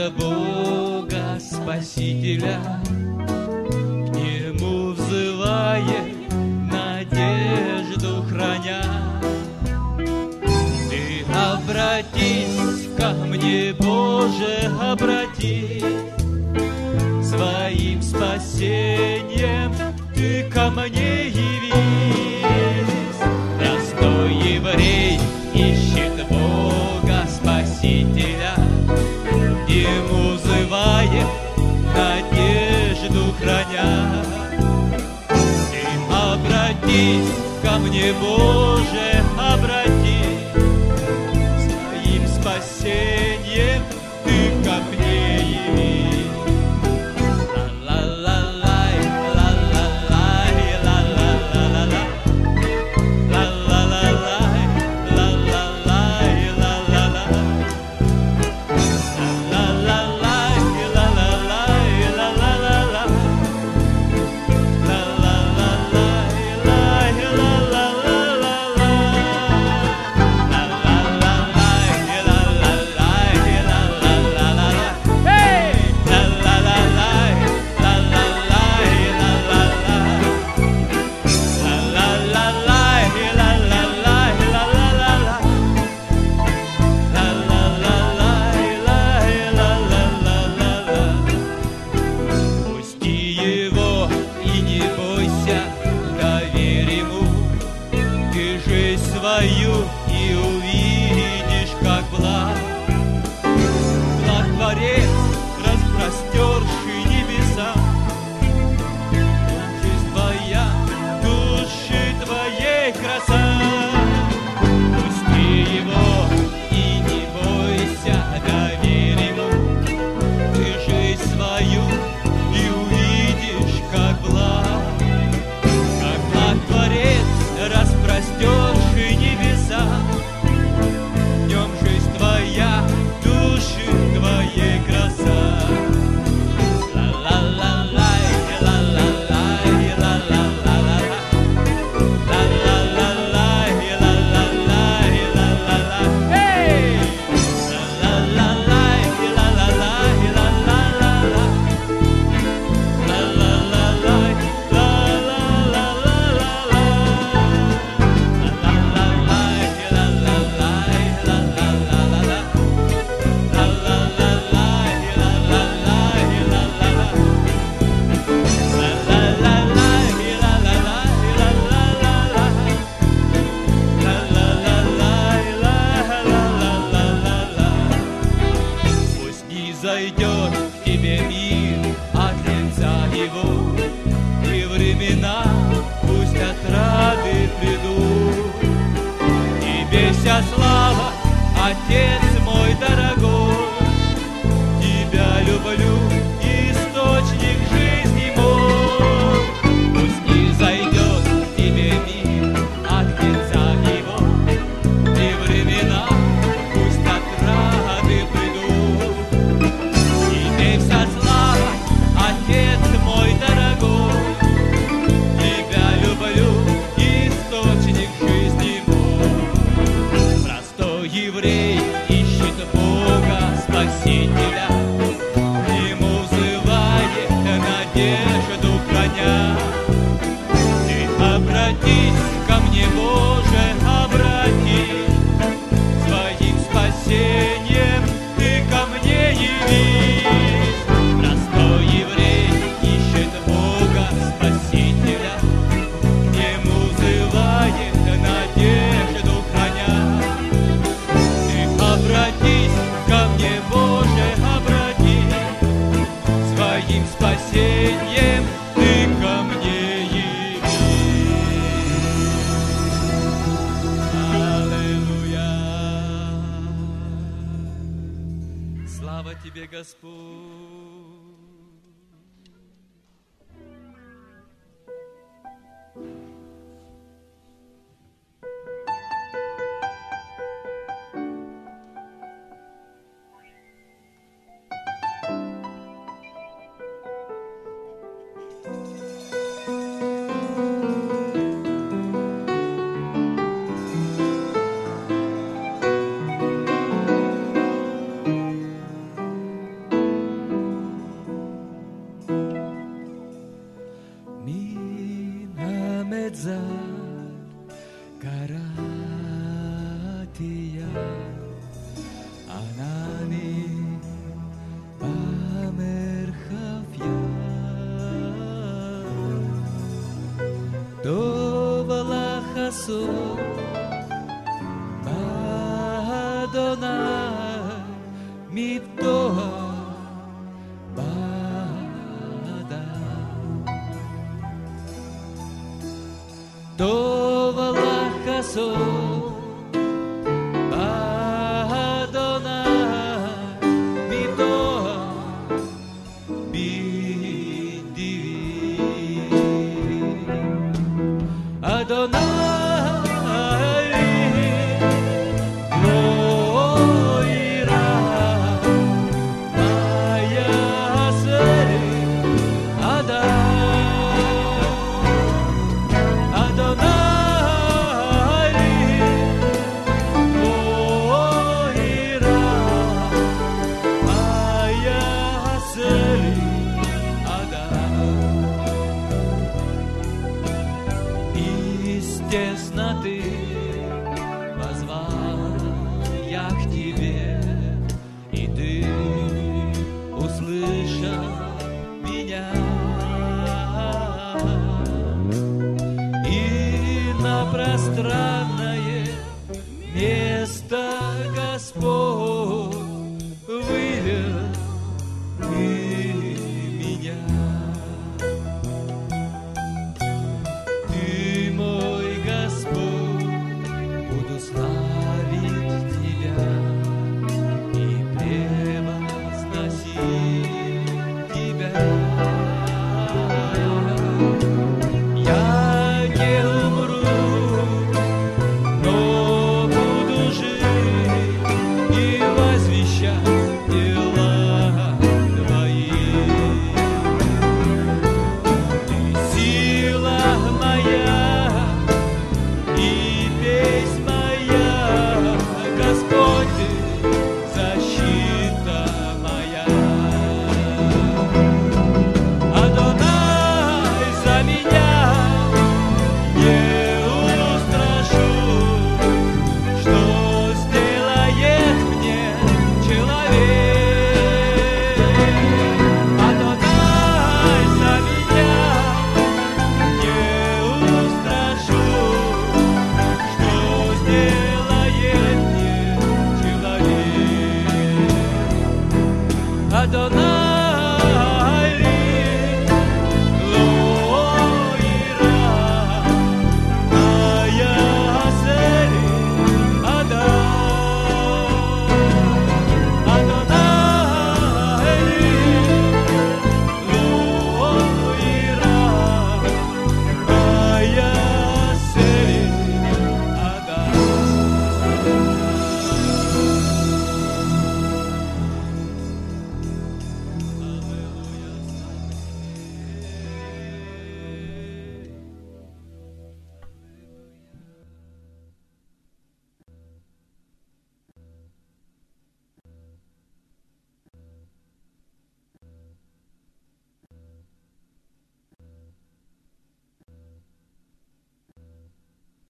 надо Бога Спасителя, к Нему взывая надежду храня. Ты обратись ко мне, Боже, обратись, Своим спасением Ты ко мне явись. Простой еврей ищет Бога, сияет, надежду храня. и обратись ко мне, Боже,